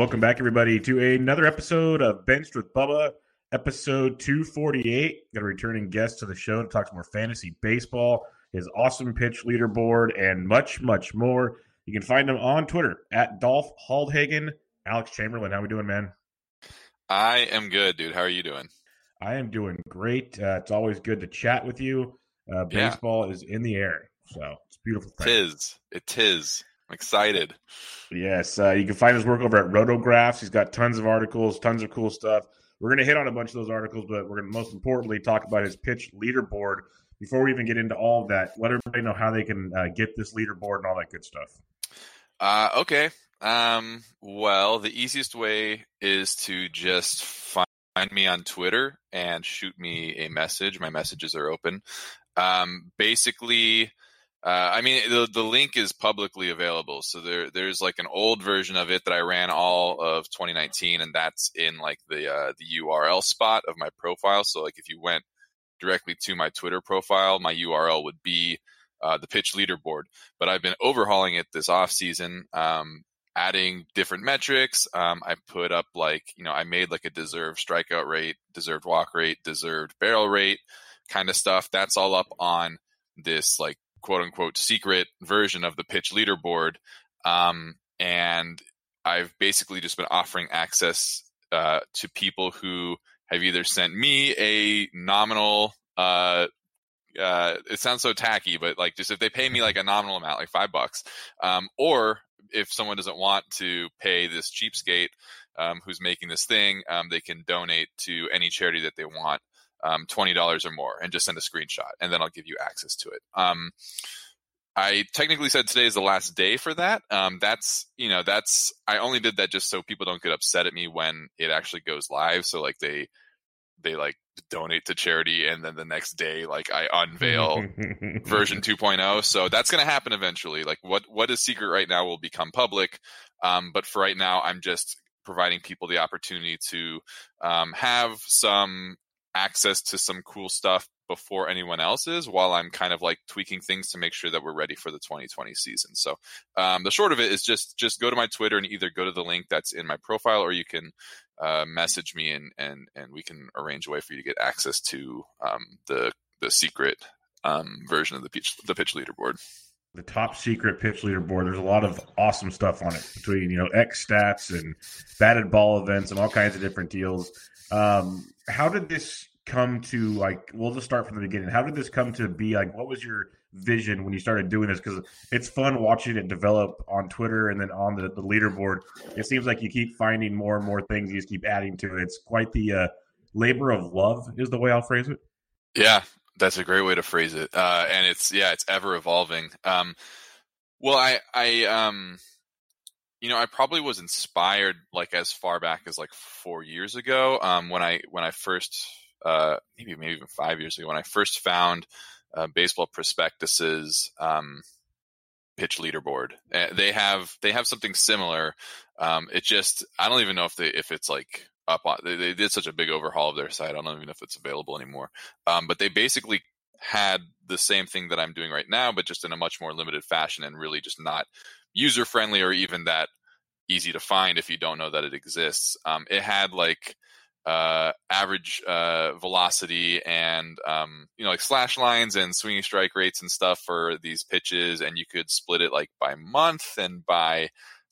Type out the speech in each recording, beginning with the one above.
Welcome back, everybody, to another episode of Benched with Bubba, episode 248. Got a returning guest to the show to talk some more fantasy baseball, his awesome pitch leaderboard, and much, much more. You can find him on Twitter at Dolph Haldhagen. Alex Chamberlain, how we doing, man? I am good, dude. How are you doing? I am doing great. Uh, it's always good to chat with you. Uh, Yeah. baseball is in the air, so it's beautiful thing. Tis. It tis. I'm excited. Yes, uh, you can find his work over at Rotographs. He's got tons of articles, tons of cool stuff. We're going to hit on a bunch of those articles, but we're going to most importantly talk about his pitch leaderboard. Before we even get into all of that, let everybody know how they can uh, get this leaderboard and all that good stuff. Uh, okay. Um, well, the easiest way is to just find me on Twitter and shoot me a message. My messages are open. Um, basically, uh, I mean, the, the link is publicly available. So there, there's like an old version of it that I ran all of 2019, and that's in like the uh, the URL spot of my profile. So like if you went directly to my Twitter profile, my URL would be uh, the pitch leaderboard. But I've been overhauling it this off season, um, adding different metrics. Um, I put up like you know I made like a deserved strikeout rate, deserved walk rate, deserved barrel rate, kind of stuff. That's all up on this like quote unquote secret version of the pitch leaderboard. Um, and I've basically just been offering access uh, to people who have either sent me a nominal uh, uh, it sounds so tacky, but like just if they pay me like a nominal amount, like five bucks, um, or if someone doesn't want to pay this cheapskate um, who's making this thing, um, they can donate to any charity that they want, um, twenty dollars or more, and just send a screenshot, and then I'll give you access to it. Um, I technically said today is the last day for that. Um, that's you know that's I only did that just so people don't get upset at me when it actually goes live. So like they they like donate to charity and then the next day like I unveil version 2.0 so that's going to happen eventually like what what is secret right now will become public um, but for right now i'm just providing people the opportunity to um, have some access to some cool stuff before anyone else is while i'm kind of like tweaking things to make sure that we're ready for the 2020 season so um, the short of it is just just go to my twitter and either go to the link that's in my profile or you can uh, message me and, and and we can arrange a way for you to get access to um, the the secret um, version of the pitch the pitch leaderboard. the top secret pitch leaderboard. There's a lot of awesome stuff on it between you know X stats and batted ball events and all kinds of different deals. Um, how did this come to like? We'll just start from the beginning. How did this come to be? Like, what was your vision when you started doing this? Because it's fun watching it develop on Twitter and then on the, the leaderboard. It seems like you keep finding more and more things. You just keep adding to it. It's quite the uh, labor of love, is the way I'll phrase it. Yeah, that's a great way to phrase it. Uh, and it's yeah, it's ever evolving. Um, well, I I um, you know, I probably was inspired like as far back as like four years ago. Um, when I when I first uh, maybe maybe even five years ago when I first found uh, baseball prospectuses um, pitch leaderboard. Uh, they have they have something similar. Um, it just I don't even know if they if it's like up on they, they, did such a big overhaul of their site. I don't even know if it's available anymore. Um, but they basically had the same thing that I'm doing right now, but just in a much more limited fashion and really just not user friendly or even that easy to find if you don't know that it exists. Um, it had like uh, average uh, velocity and um, you know like slash lines and swinging strike rates and stuff for these pitches, and you could split it like by month and by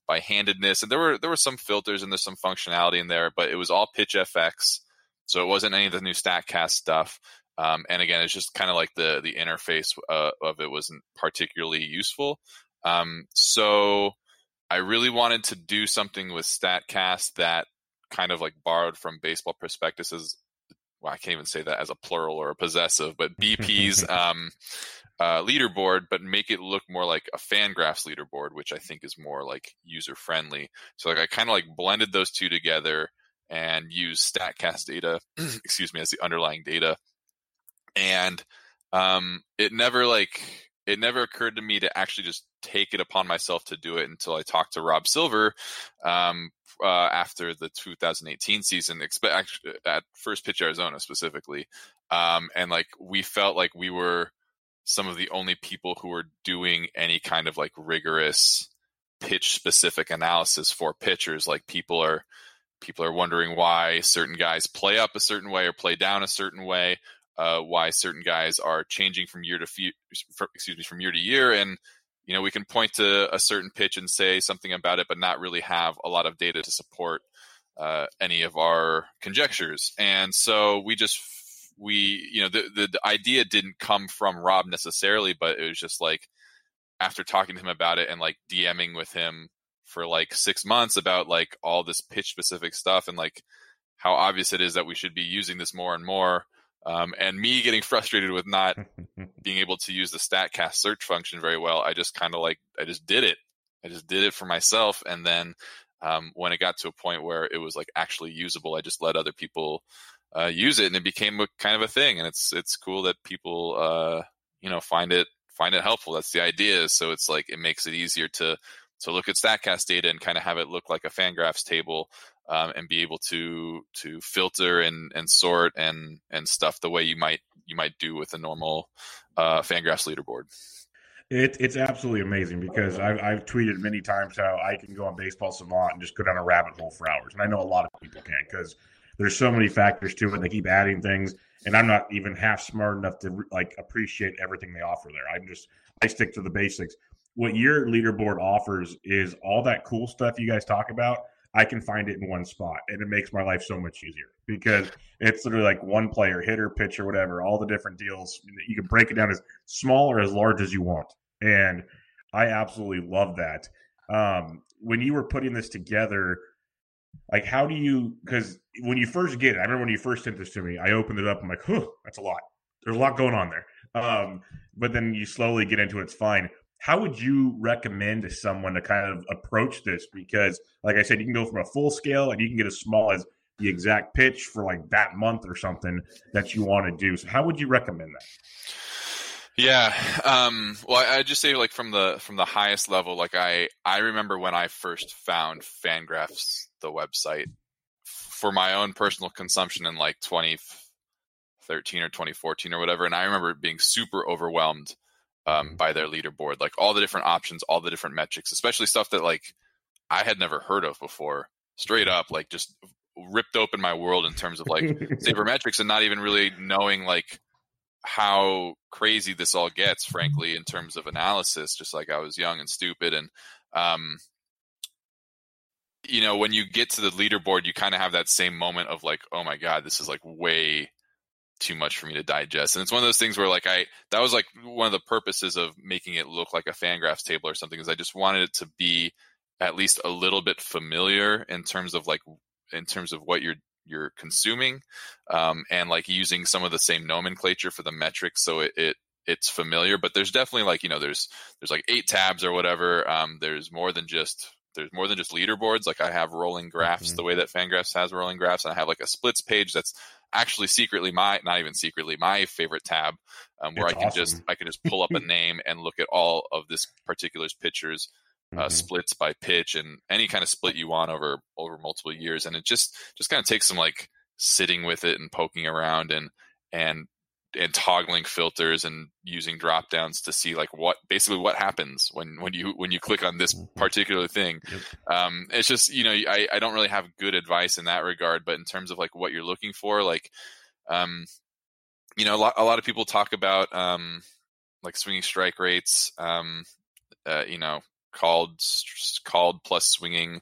by handedness. And there were there were some filters and there's some functionality in there, but it was all pitch FX, so it wasn't any of the new Statcast stuff. Um, and again, it's just kind of like the the interface uh, of it wasn't particularly useful. Um, so I really wanted to do something with Statcast that kind of like borrowed from baseball prospectuses. Well, I can't even say that as a plural or a possessive, but BP's um, uh, leaderboard, but make it look more like a Fangraphs leaderboard, which I think is more like user friendly. So like I kind of like blended those two together and used Statcast data, excuse me, as the underlying data. And um, it never like it never occurred to me to actually just take it upon myself to do it until I talked to Rob Silver um, uh, after the 2018 season, at First Pitch Arizona specifically, um, and like we felt like we were some of the only people who were doing any kind of like rigorous pitch specific analysis for pitchers. Like people are people are wondering why certain guys play up a certain way or play down a certain way. Uh, why certain guys are changing from year to few, excuse me, from year to year, and you know we can point to a certain pitch and say something about it but not really have a lot of data to support uh, any of our conjectures. And so we just we you know the, the, the idea didn't come from rob necessarily but it was just like after talking to him about it and like dming with him for like six months about like all this pitch specific stuff and like how obvious it is that we should be using this more and more um, and me getting frustrated with not being able to use the statcast search function very well i just kind of like i just did it. I just did it for myself and then um, when it got to a point where it was like actually usable i just let other people uh, use it and it became a kind of a thing and it's it's cool that people uh, you know find it find it helpful. That's the idea so it's like it makes it easier to to look at statcast data and kind of have it look like a fangraphs table um, and be able to to filter and and sort and and stuff the way you might you might do with a normal uh, Fangraphs leaderboard. It, it's absolutely amazing because I've, I've tweeted many times how I can go on Baseball Savant and just go down a rabbit hole for hours, and I know a lot of people can because there's so many factors to it. They keep adding things, and I'm not even half smart enough to like appreciate everything they offer there. I'm just I stick to the basics. What your leaderboard offers is all that cool stuff you guys talk about I can find it in one spot, and it makes my life so much easier because it's literally like one player, hitter, pitcher, whatever, all the different deals. You can break it down as small or as large as you want, and I absolutely love that. Um, when you were putting this together, like how do you? Because when you first get it, I remember when you first sent this to me, I opened it up. I'm like, "Huh, that's a lot. There's a lot going on there." Um, but then you slowly get into it, it's fine how would you recommend to someone to kind of approach this? Because, like I said, you can go from a full scale and you can get as small as the exact pitch for like that month or something that you want to do. So, how would you recommend that? Yeah. Um, well, I, I just say like from the from the highest level, like I I remember when I first found Fangraphs, the website, for my own personal consumption in like 2013 or 2014 or whatever, and I remember being super overwhelmed um, by their leaderboard, like all the different options, all the different metrics, especially stuff that like I had never heard of before. Straight up, like just ripped open my world in terms of like sabermetrics and not even really knowing like how crazy this all gets, frankly, in terms of analysis. Just like I was young and stupid, and um, you know, when you get to the leaderboard, you kind of have that same moment of like, oh my god, this is like way too much for me to digest. And it's one of those things where like I that was like one of the purposes of making it look like a Fangraphs table or something is I just wanted it to be at least a little bit familiar in terms of like in terms of what you're you're consuming um, and like using some of the same nomenclature for the metrics so it, it it's familiar but there's definitely like you know there's there's like eight tabs or whatever um, there's more than just there's more than just leaderboards like i have rolling graphs mm-hmm. the way that fangraphs has rolling graphs and i have like a splits page that's actually secretly my not even secretly my favorite tab um, where it's i can awesome. just i can just pull up a name and look at all of this particular's pictures uh, mm-hmm. splits by pitch and any kind of split you want over over multiple years and it just just kind of takes some like sitting with it and poking around and and and toggling filters and using drop downs to see like what basically what happens when when you when you click on this mm-hmm. particular thing yep. um it's just you know I, I don't really have good advice in that regard but in terms of like what you're looking for like um you know a lot, a lot of people talk about um like swinging strike rates um uh, you know called called plus swinging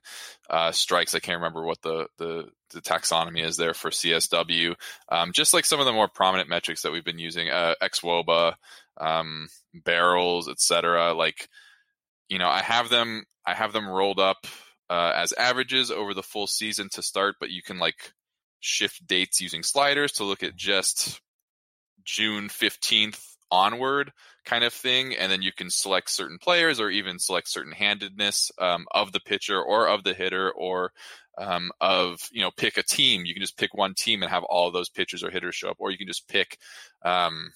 uh, strikes. I can't remember what the, the, the taxonomy is there for CSW. Um, just like some of the more prominent metrics that we've been using, uh, xwOBA, um, barrels, etc. Like, you know, I have them I have them rolled up uh, as averages over the full season to start, but you can like shift dates using sliders to look at just June fifteenth onward kind of thing and then you can select certain players or even select certain handedness um, of the pitcher or of the hitter or um, of you know pick a team. You can just pick one team and have all those pitchers or hitters show up or you can just pick um,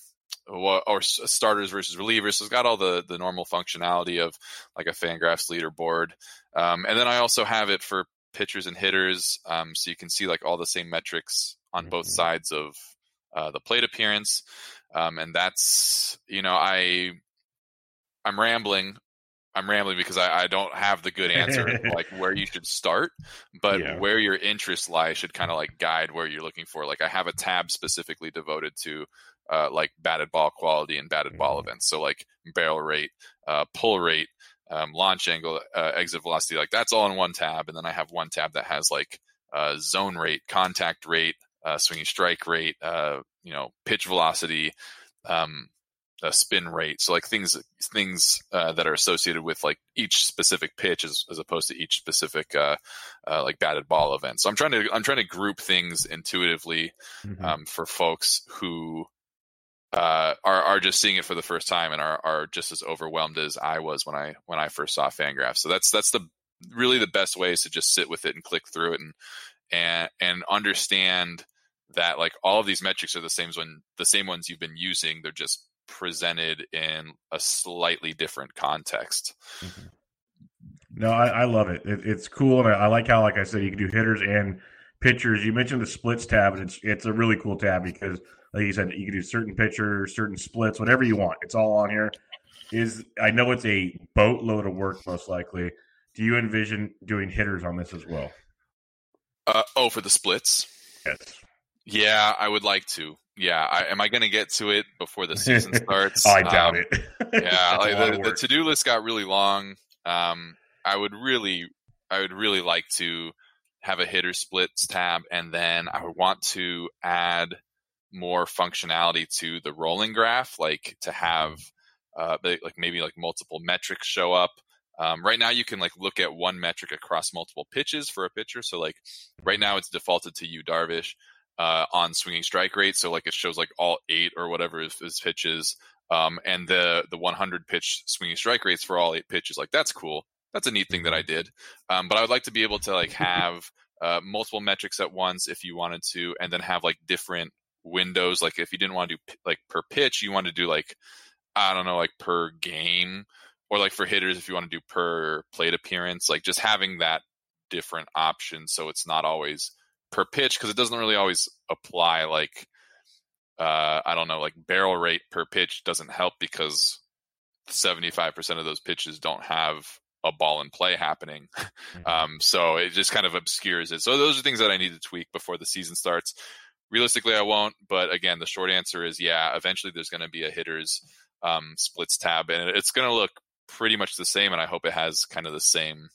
or starters versus relievers. So it's got all the the normal functionality of like a fangraphs leaderboard. Um, and then i also have it for pitchers and hitters um, so you can see like all the same metrics on both mm-hmm. sides of uh, the plate appearance um, and that's you know I I'm rambling. I'm rambling because I, I don't have the good answer like where you should start, but yeah. where your interests lie should kind of like guide where you're looking for. Like I have a tab specifically devoted to uh, like batted ball quality and batted mm-hmm. ball events. So like barrel rate, uh, pull rate, um, launch angle, uh, exit velocity. Like that's all in one tab, and then I have one tab that has like uh, zone rate, contact rate, uh, swinging strike rate, uh, you know, pitch velocity, um, spin rate. So like things things uh, that are associated with like each specific pitch as, as opposed to each specific uh, uh, like batted ball event. So I'm trying to I'm trying to group things intuitively mm-hmm. um, for folks who uh, are are just seeing it for the first time and are are just as overwhelmed as I was when I when I first saw Fangraphs. So that's that's the really the best way is to just sit with it and click through it and and and understand that like all of these metrics are the same when the same ones you've been using. They're just presented in a slightly different context. Mm-hmm. No, I, I love it. it. It's cool, and I, I, like how, like I said, you can do hitters and pitchers. You mentioned the splits tab, and it's it's a really cool tab because, like you said, you can do certain pitchers, certain splits, whatever you want. It's all on here. Is I know it's a boatload of work, most likely. Do you envision doing hitters on this as well? Uh, oh, for the splits. Yes. Yeah, I would like to. Yeah, I, am I going to get to it before the season starts? I doubt um, it. yeah, like the, the to do list got really long. Um, I would really, I would really like to have a hitter splits tab, and then I would want to add more functionality to the rolling graph, like to have, uh, like maybe like multiple metrics show up. Um, right now, you can like look at one metric across multiple pitches for a pitcher. So like right now, it's defaulted to Yu Darvish uh, on swinging strike rate. So like it shows like all eight or whatever his pitches, um, and the the 100 pitch swinging strike rates for all eight pitches. Like that's cool. That's a neat thing that I mm-hmm. did. Um, but I would like to be able to like have uh, multiple metrics at once if you wanted to, and then have like different windows. Like if you didn't want to do like per pitch, you want to do like I don't know, like per game, or like for hitters if you want to do per plate appearance. Like just having that different option so it's not always per pitch because it doesn't really always apply like uh, I don't know, like barrel rate per pitch doesn't help because 75% of those pitches don't have a ball in play happening. Mm-hmm. Um, so it just kind of obscures it. So those are things that I need to tweak before the season starts. Realistically, I won't. But again, the short answer is yeah, eventually there's going to be a hitters um, splits tab and it's going to look pretty much the same. And I hope it has kind of the same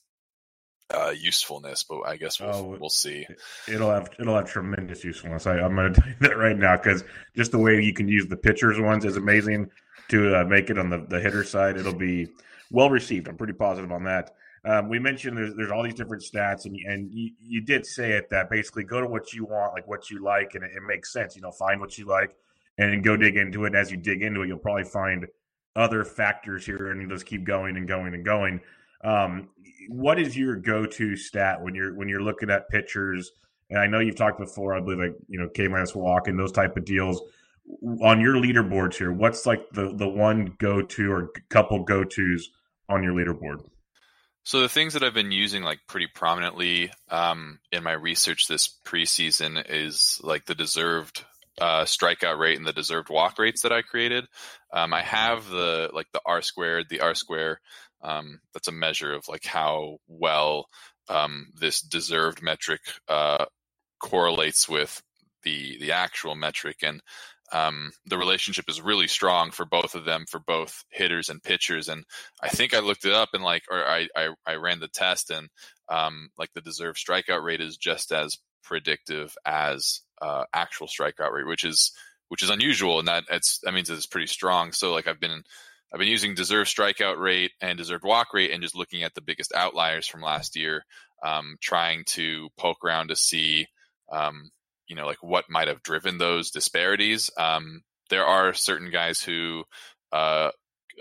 uh, usefulness, but I guess we'll, oh, we'll see. It'll have it'll have tremendous usefulness. I, am going to tell you that right now because just the way you can use the pitchers ones is amazing to uh, make it on the, the hitter side. It'll be well received. I'm pretty positive on that. Um, we mentioned there's, there's all these different stats, and and you, you, did say it that basically go to what you want, like what you like, and it, it makes sense. You know, find what you like, and go dig into it. And as you dig into it, you'll probably find other factors here, and just keep going and going and going. Um, what is your go-to stat when you're when you're looking at pitchers? And I know you've talked before. I believe like you know K minus walk and those type of deals on your leaderboards here. What's like the the one go-to or couple go-tos on your leaderboard? So the things that I've been using like pretty prominently um, in my research this preseason is like the deserved uh, strikeout rate and the deserved walk rates that I created. Um, I have the like the R squared, the R square. Um, that's a measure of like how well um, this deserved metric uh, correlates with the the actual metric, and um, the relationship is really strong for both of them for both hitters and pitchers. And I think I looked it up and like, or I I, I ran the test and um, like the deserved strikeout rate is just as predictive as uh, actual strikeout rate, which is which is unusual, and that it's that means it's pretty strong. So like I've been I've been using deserved strikeout rate and deserved walk rate, and just looking at the biggest outliers from last year, um, trying to poke around to see, um, you know, like what might have driven those disparities. Um, there are certain guys who uh,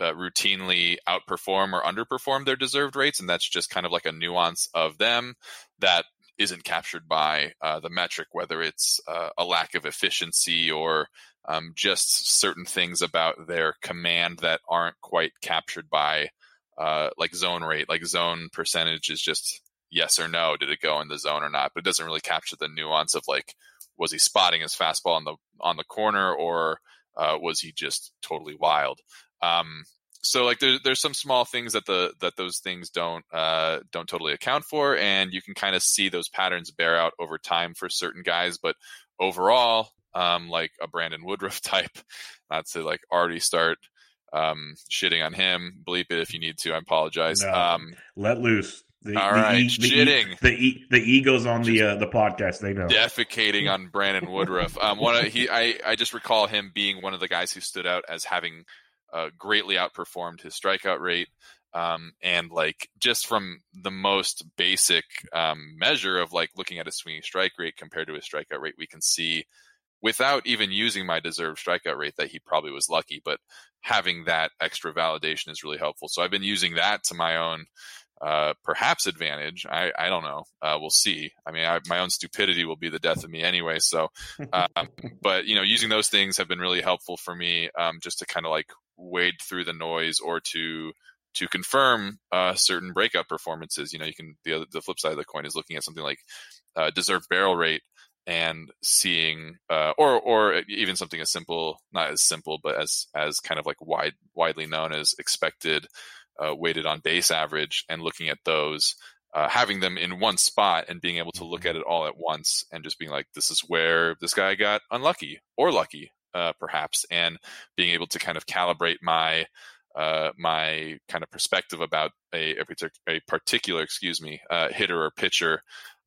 uh, routinely outperform or underperform their deserved rates, and that's just kind of like a nuance of them that isn't captured by uh, the metric, whether it's uh, a lack of efficiency or um, just certain things about their command that aren't quite captured by uh, like zone rate. Like zone percentage is just yes or no. Did it go in the zone or not? But it doesn't really capture the nuance of like was he spotting his fastball on the on the corner or uh, was he just totally wild? Um, so like there, there's some small things that the that those things don't uh, don't totally account for, and you can kind of see those patterns bear out over time for certain guys. But overall, um, like a Brandon Woodruff type, not to like already start um, shitting on him. Bleep it if you need to. I apologize. No, um, let loose. The, all the right, e, shitting. The e, the, egos on the uh, the podcast. They know defecating on Brandon Woodruff. Um, one of, he I I just recall him being one of the guys who stood out as having uh, greatly outperformed his strikeout rate. Um, and like just from the most basic um, measure of like looking at a swinging strike rate compared to his strikeout rate, we can see without even using my deserved strikeout rate that he probably was lucky. But having that extra validation is really helpful. So I've been using that to my own uh, perhaps advantage. I, I don't know. Uh, we'll see. I mean, I, my own stupidity will be the death of me anyway. So, um, but you know, using those things have been really helpful for me, um, just to kind of like wade through the noise or to to confirm uh, certain breakout performances. You know, you can the other, the flip side of the coin is looking at something like uh, deserved barrel rate and seeing uh, or or even something as simple not as simple but as as kind of like wide widely known as expected uh, weighted on base average and looking at those uh, having them in one spot and being able to look at it all at once and just being like this is where this guy got unlucky or lucky uh, perhaps, and being able to kind of calibrate my uh, my kind of perspective about a, a, a particular, excuse me, uh, hitter or pitcher,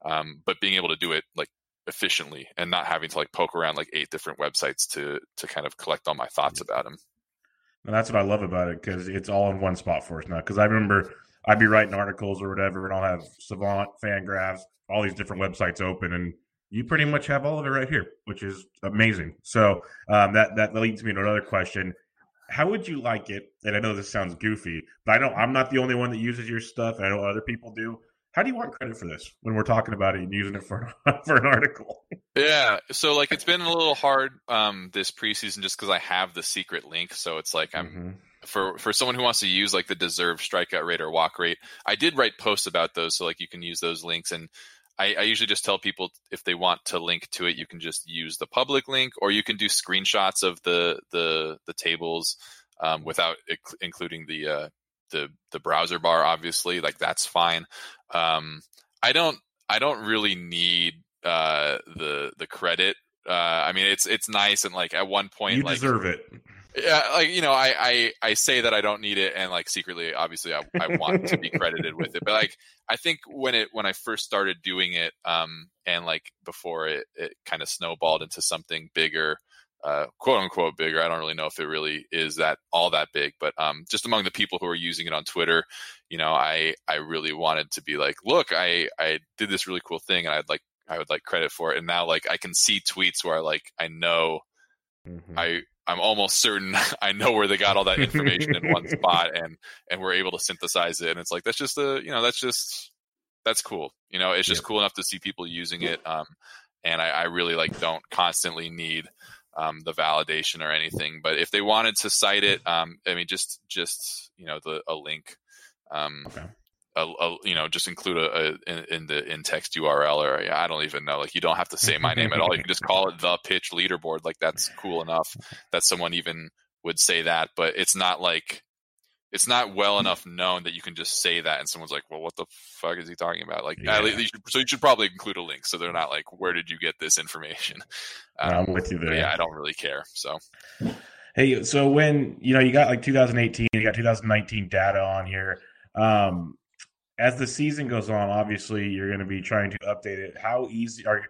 um, but being able to do it like efficiently and not having to like poke around like eight different websites to to kind of collect all my thoughts about him. And that's what I love about it because it's all in one spot for us now. Because I remember I'd be writing articles or whatever, and I'll have Savant, Fangraphs, all these different websites open, and you pretty much have all of it right here, which is amazing. So um, that that leads me to another question. How would you like it? And I know this sounds goofy, but I know I'm not the only one that uses your stuff. I know other people do. How do you want credit for this when we're talking about it and using it for for an article? Yeah, so like it's been a little hard um, this preseason just because I have the secret link. So it's like I'm mm-hmm for for someone who wants to use like the deserved strikeout rate or walk rate i did write posts about those so like you can use those links and I, I, usually just tell people if they want to link to it, you can just use the public link, or you can do screenshots of the the the tables um, without including the uh, the the browser bar. Obviously, like that's fine. Um, I don't I don't really need uh, the the credit. Uh, I mean, it's it's nice and like at one point, you like, deserve it. Yeah, like you know, I, I I say that I don't need it, and like secretly, obviously, I, I want to be credited with it. But like, I think when it when I first started doing it, um, and like before it it kind of snowballed into something bigger, uh, quote unquote bigger. I don't really know if it really is that all that big, but um, just among the people who are using it on Twitter, you know, I I really wanted to be like, look, I I did this really cool thing, and I'd like I would like credit for it, and now like I can see tweets where like I know Mhm. I I'm almost certain I know where they got all that information in one spot and and we're able to synthesize it. And it's like that's just a you know that's just that's cool. You know it's just cool enough to see people using it um and I, I really like don't constantly need um the validation or anything. But if they wanted to cite it um I mean just just you know the a link um Okay. A, a, you know, just include a, a in, in the in text URL or yeah, I don't even know. Like you don't have to say my name at all. You can just call it the pitch leaderboard. Like that's cool enough that someone even would say that. But it's not like it's not well enough known that you can just say that and someone's like, well, what the fuck is he talking about? Like, Yeah. you should, so you should probably include a link so they're not like, where did you get this information? I'm Um, with you there. yeah, I don't really care. So Hey, so when you know you got like 2018, you got 2019 data on here. Um, as the season goes on, obviously you're going to be trying to update it. How easy are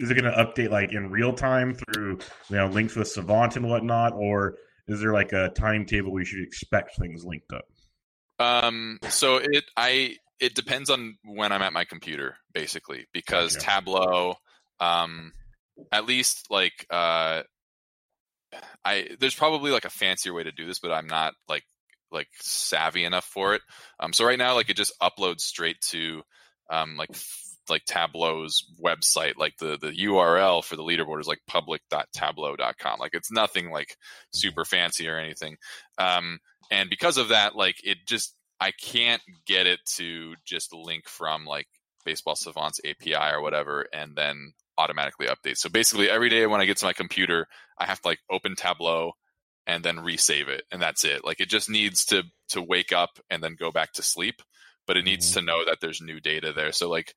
is it going to update like in real time through you know links with Savant and whatnot, or is there like a timetable we should expect things linked up? Um, so it I it depends on when I'm at my computer, basically, because. Tableau, um, at least like uh, I there's probably like a fancier way to do this, but I'm not like like savvy enough for it. Um, so right now, like it just uploads straight to um like like Tableau's website, like the the URL for the leaderboard is like public.tableau.com. Like it's nothing like super fancy or anything. Um, and because of that like it just i can't get it to just link from like baseball savant's api or whatever and then automatically update so basically every day when i get to my computer i have to like open tableau and then resave it and that's it like it just needs to to wake up and then go back to sleep but it needs to know that there's new data there so like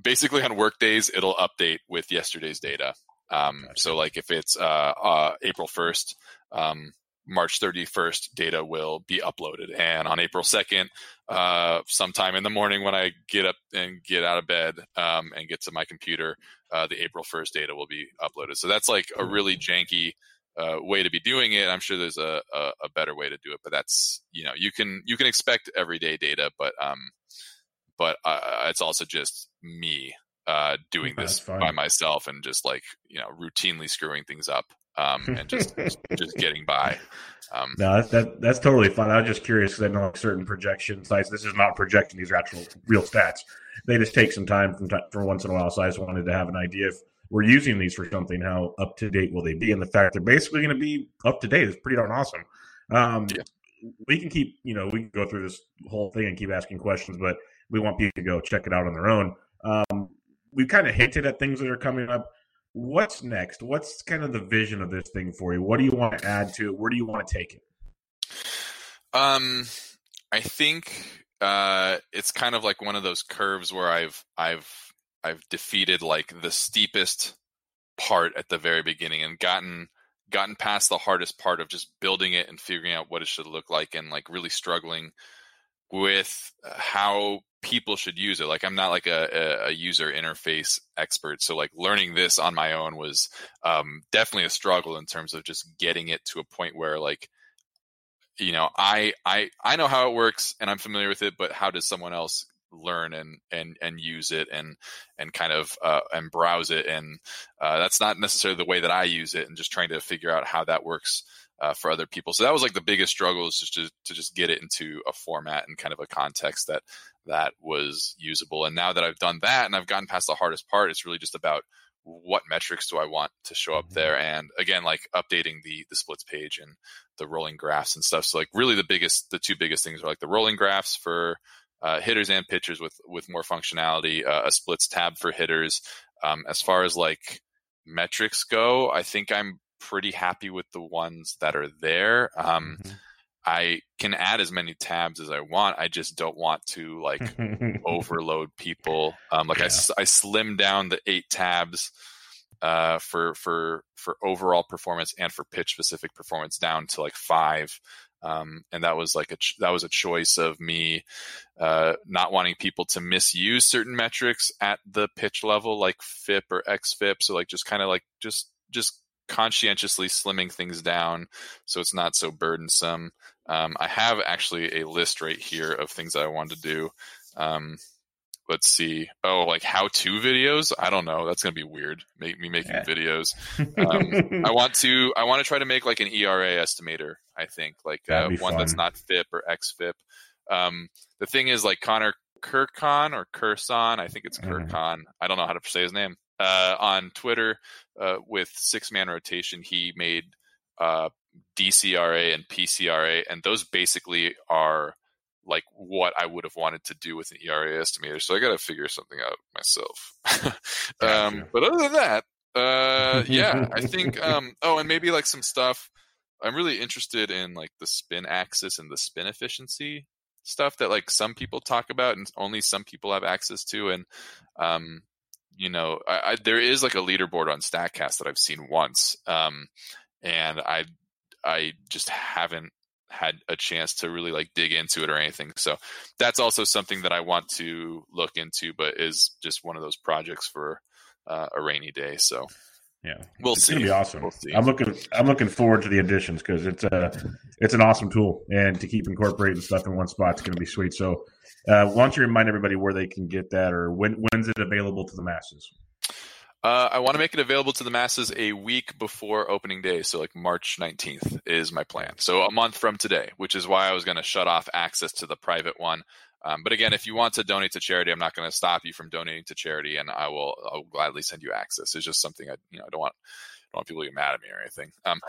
basically on work days it'll update with yesterday's data um, Gotcha. so like if it's uh, uh, april 1st um, March 31st data will be uploaded. And on April 2nd, uh, sometime in the morning when I get up and get out of bed um, and get to my computer, uh, the April 1st data will be uploaded. So that's like a really janky uh, way to be doing it. I'm sure there's a, a, a better way to do it, but that's, you know, you can, you can expect everyday data, but, um, but uh, it's also just me uh, doing this fine. by myself and just like, you know, routinely screwing things up um, and just, just getting by. Um, No, that, that that's totally fine. I was just curious because I know like certain projection sites. This is not projecting; these are actual real stats. They just take some time from time from once in a while. So I just wanted to have an idea if we're using these for something. How up to date will they be? And the fact they're basically going to be up to date is pretty darn awesome. Um, Yeah. We can keep, you know, we can go through this whole thing and keep asking questions, but we want people to go check it out on their own. Um, we've kind of hinted at things that are coming up. What's next? What's kind of the vision of this thing for you? What do you want to add to it? Where do you want to take it? Um, I think uh, it's kind of like one of those curves where I've I've I've defeated like the steepest part at the very beginning and gotten gotten past the hardest part of just building it and figuring out what it should look like and like really struggling with how people should use it. Like i'm not like a, a, a user interface expert so like learning this on my own was um, definitely a struggle in terms of just getting it to a point where like you know i i i know how it works and i'm familiar with it but how does someone else learn and and and use it and and kind of uh, and browse it and uh, that's not necessarily the way that i use it and just trying to figure out how that works uh, for other people so that was like the biggest struggle is just to, to just get it into a format and kind of a context that that was usable and now that i've done that and i've gotten past the hardest part it's really just about what metrics do I want to show up there? And again, like updating the the splits page and the rolling graphs and stuff. So like really the biggest, the two biggest things are like the rolling graphs for uh, hitters and pitchers with with more functionality, uh, a splits tab for hitters. Um, as far as like metrics go, I think I'm pretty happy with the ones that are there. Um, I can add as many tabs as I want. I just don't want to like overload people. Um, like I Yeah. I I, slimmed down the eight tabs uh, for for for overall performance and for pitch specific performance down to like five. Um, and that was like a ch- that was a choice of me uh, not wanting people to misuse certain metrics at the pitch level, like FIP or XFIP. So like just kind of like just just conscientiously slimming things down so it's not so burdensome. Um, I have actually a list right here of things that I wanted to do. Um, let's see. Oh, like how to videos. I don't know. That's gonna be weird. Make me making yeah. videos. Um, I want to. I want to try to make like an ERA estimator. I think like uh, one fun. that's not FIP or XFIP. Um, the thing is, like Connor Kurcon or Kurson, I think it's Kurcon. Mm-hmm. I don't know how to say his name. Uh, on Twitter, uh, with six man rotation, he made uh, DCRA and PCRA, and those basically are like what I would have wanted to do with an ERA estimator. So I got to figure something out myself. um, but other than that, uh, yeah, I think. Um, oh, and maybe like some stuff. I'm really interested in like the spin axis and the spin efficiency stuff that like some people talk about and only some people have access to. And um, you know, I, I, there is like a leaderboard on Statcast that I've seen once, um, and I I just haven't had a chance to really like dig into it or anything. So that's also something that I want to look into, but is just one of those projects for uh, a rainy day. So yeah, we'll it's see. Gonna be awesome. We'll I'm looking. I'm looking forward to the additions because it's a it's an awesome tool, and to keep incorporating stuff in one spot is going to be sweet. So, uh, why don't you remind everybody where they can get that, or when when's it available to the masses? Uh, I want to make it available to the masses a week before opening day. So, like March 19th is my plan. So, a month from today, which is why I was going to shut off access to the private one. Um, but again, if you want to donate to charity, I'm not going to stop you from donating to charity, and I will I'll gladly send you access. It's just something I you know I don't want don't want people to get mad at me or anything. Um,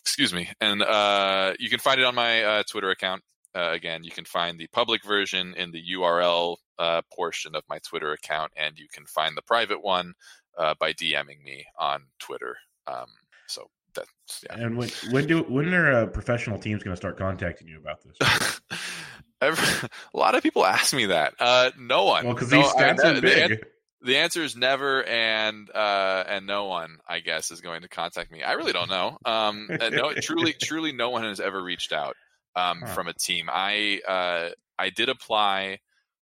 excuse me. And uh, you can find it on my uh, Twitter account. Uh, again, you can find the public version in the URL uh, portion of my Twitter account, and you can find the private one uh, by DMing me on Twitter. Um, so that's yeah. And when when do when are uh, professional teams going to start contacting you about this? Every, a lot of people ask me that. Uh, no one. Well, because no, these stats I, are big. The, the, answer is never, and uh, and no one, I guess, is going to contact me. I really don't know. Um, no, truly, truly, no one has ever reached out um, huh. from a team. I uh, I did apply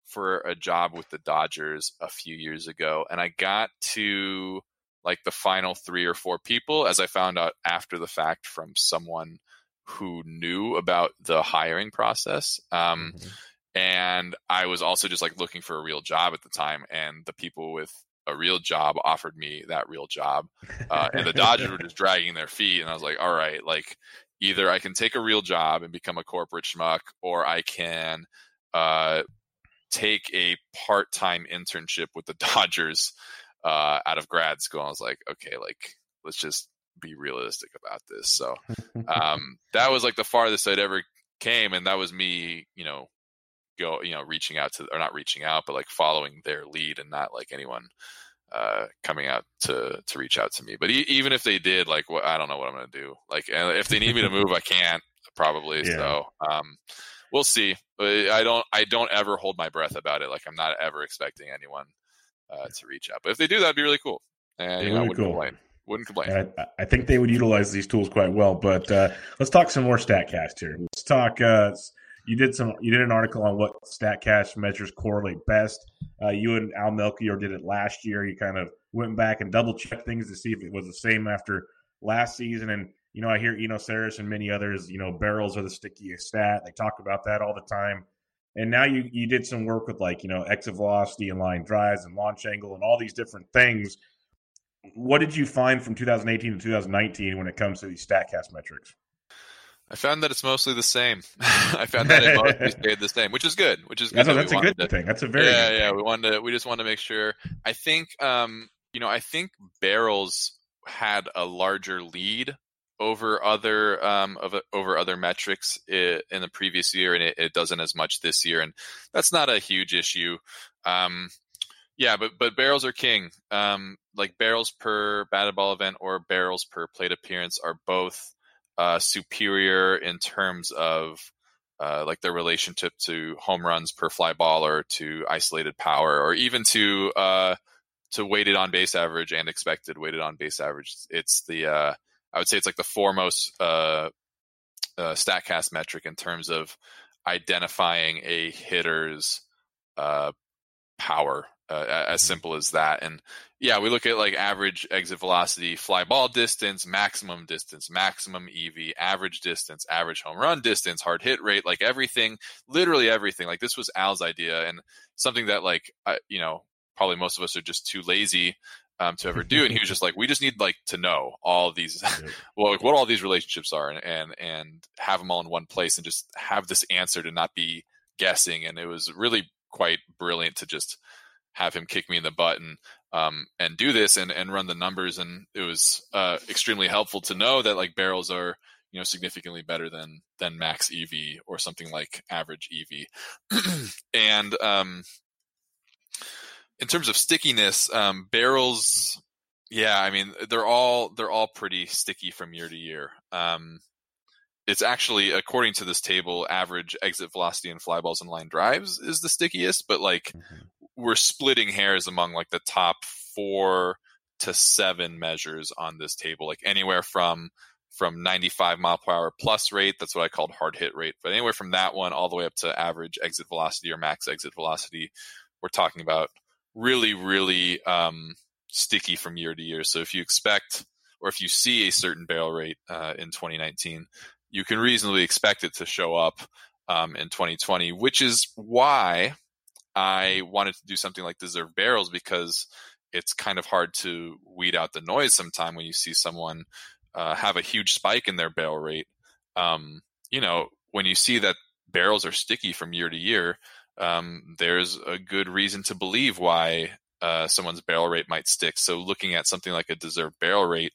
for a job with the Dodgers a few years ago, and I got to like the final three or four people, as I found out after the fact from someone who knew about the hiring process. Um, mm-hmm. And I was also just like looking for a real job at the time, and the people with a real job offered me that real job, uh, and the Dodgers were just dragging their feet, and I was like, all right, like either I can take a real job and become a corporate schmuck, or I can uh, take a part-time internship with the Dodgers uh, out of grad school. I was like, okay, like let's just be realistic about this. So um, that was like the farthest I'd ever came, and that was me, you know, go, you know, reaching out to or not reaching out, but like following their lead, and not like anyone uh, coming out to to reach out to me. But e- even if they did, like, what I don't know what I'm gonna do. Like, if they need me to move, I can't probably. Yeah. So um, we'll see. I don't I don't ever hold my breath about it. Like I'm not ever expecting anyone uh, to reach out. But if they do, that'd be really cool. And you know, I wouldn't cool. complain. Wouldn't complain. I, I, think they would utilize these tools quite well. But uh, let's talk some more Statcast here. Let's talk. Uh, you did some. You did an article on what Statcast measures correlate best. Uh, you and Al Melchior did it last year. You kind of went back and double checked things to see if it was the same after last season. And you know, I hear Eno Sarris and many others. You know, barrels are the stickiest stat. They talk about that all the time. And now you you did some work with like you know exit velocity and line drives and launch angle and all these different things what did you find from 2018 to 2019 when it comes to these Statcast metrics? I found that it's mostly the same. I found that it mostly stayed the same, which is good. Which is good. That's, that's a good to, thing. That's a very yeah, yeah. We wanted to. We just wanted to make sure. I think, um, you know, I think barrels had a larger lead over other um of, over other metrics in the previous year, and it, it doesn't as much this year, and that's not a huge issue. Um, yeah, but but barrels are king. Um, like barrels per batted ball event or barrels per plate appearance are both uh, superior in terms of uh, like their relationship to home runs per fly ball or to isolated power or even to uh, to weighted on base average and expected weighted on base average. It's the uh, I would say it's like the foremost uh, uh, Statcast metric in terms of identifying a hitter's uh, power. Uh, as mm-hmm. simple as that. And yeah, we look at like average exit velocity, fly ball distance, maximum distance, maximum EV, average distance, average home run distance, hard hit rate, like everything, literally everything. Like this was Al's idea and something that like, I, you know, probably most of us are just too lazy um, to ever do. And he was just like, we just need like to know all these, well, like what all these relationships are, and, and and have them all in one place, and just have this answer to not be guessing. And it was really quite brilliant to just have him kick me in the butt and um, and do this and and run the numbers. And it was uh, extremely helpful to know that like barrels are you know significantly better than than max EV or something like average EV. and um, in terms of stickiness, um, barrels, yeah, I mean they're all they're all pretty sticky from year to year. Um, it's actually according to this table, average exit velocity and fly balls and line drives is the stickiest, but like mm-hmm. we're splitting hairs among like the top four to seven measures on this table, like anywhere from from 95 mile per hour plus rate. That's what I called hard hit rate. But anywhere from that one all the way up to average exit velocity or max exit velocity, we're talking about really, really um, sticky from year to year. So if you expect or if you see a certain barrel rate uh, in 2019, you can reasonably expect it to show up um, in 2020, which is why I wanted to do something like deserve barrels because it's kind of hard to weed out the noise sometime when you see someone uh, have a huge spike in their barrel rate. Um, you know, when you see that barrels are sticky from year to year, um, there's a good reason to believe why uh, someone's barrel rate might stick. So looking at something like a deserved barrel rate,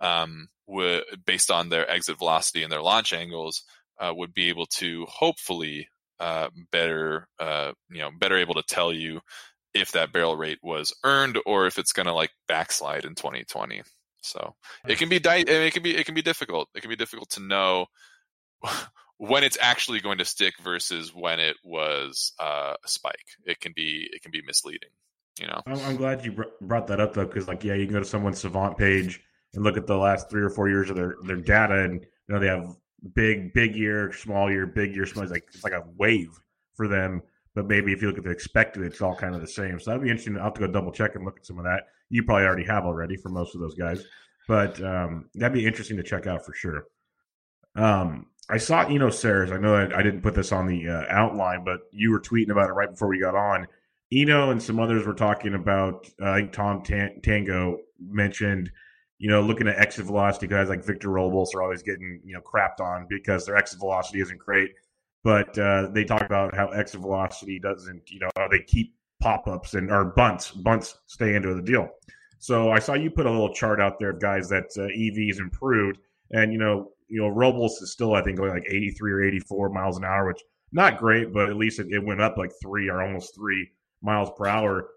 um, would, based on their exit velocity and their launch angles, uh, would be able to hopefully uh, better, uh, you know, better able to tell you if that barrel rate was earned or if it's going to like backslide in 2020. So it can be di- it can be it can be difficult. It can be difficult to know when it's actually going to stick versus when it was uh, a spike. It can be it can be misleading. You know. I'm, glad you brought that up though, because like yeah, you can go to someone's Savant page and look at the last three or four years of their their data, and you know they have big big year, small year, big year, small. It's like it's like a wave for them. But maybe if you look at the expected, it's all kind of the same. So that'd be interesting. I'll have to go double check and look at some of that. You probably already have already for most of those guys, but um, that'd be interesting to check out for sure. Um, I saw Eno Sarris. I know I, I didn't put this on the uh, outline, but you were tweeting about it right before we got on. Eno and some others were talking about. Uh, I think Tom Tango mentioned, you know, looking at exit velocity guys like Victor Robles are always getting you know crapped on because their exit velocity isn't great. But uh, they talk about how exit velocity doesn't, you know, they keep pop ups and or bunts. Bunts stay into the deal. So I saw you put a little chart out there of guys that uh, EVs improved, and you know you know, Robles is still, I think, going like 83 or 84 miles an hour, which not great, but at least it, it went up like three or almost three miles per hour.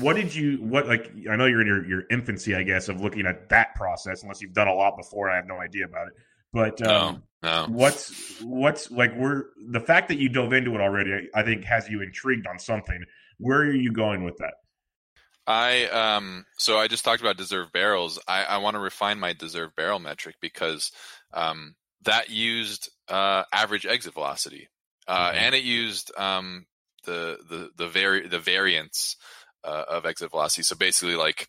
What did you, what, like, I know you're in your, your infancy, I guess, of looking at that process, unless you've done a lot before. I have no idea about it. But um, no, no. what's, what's like, we're, the fact that you dove into it already, I think, has you intrigued on something. Where are you going with that? I um so I just talked about deserved barrels. I, I want to refine my deserved barrel metric because um, that used uh, average exit velocity, uh, mm-hmm. and it used um, the the the vari- the variance uh, of exit velocity. So basically, like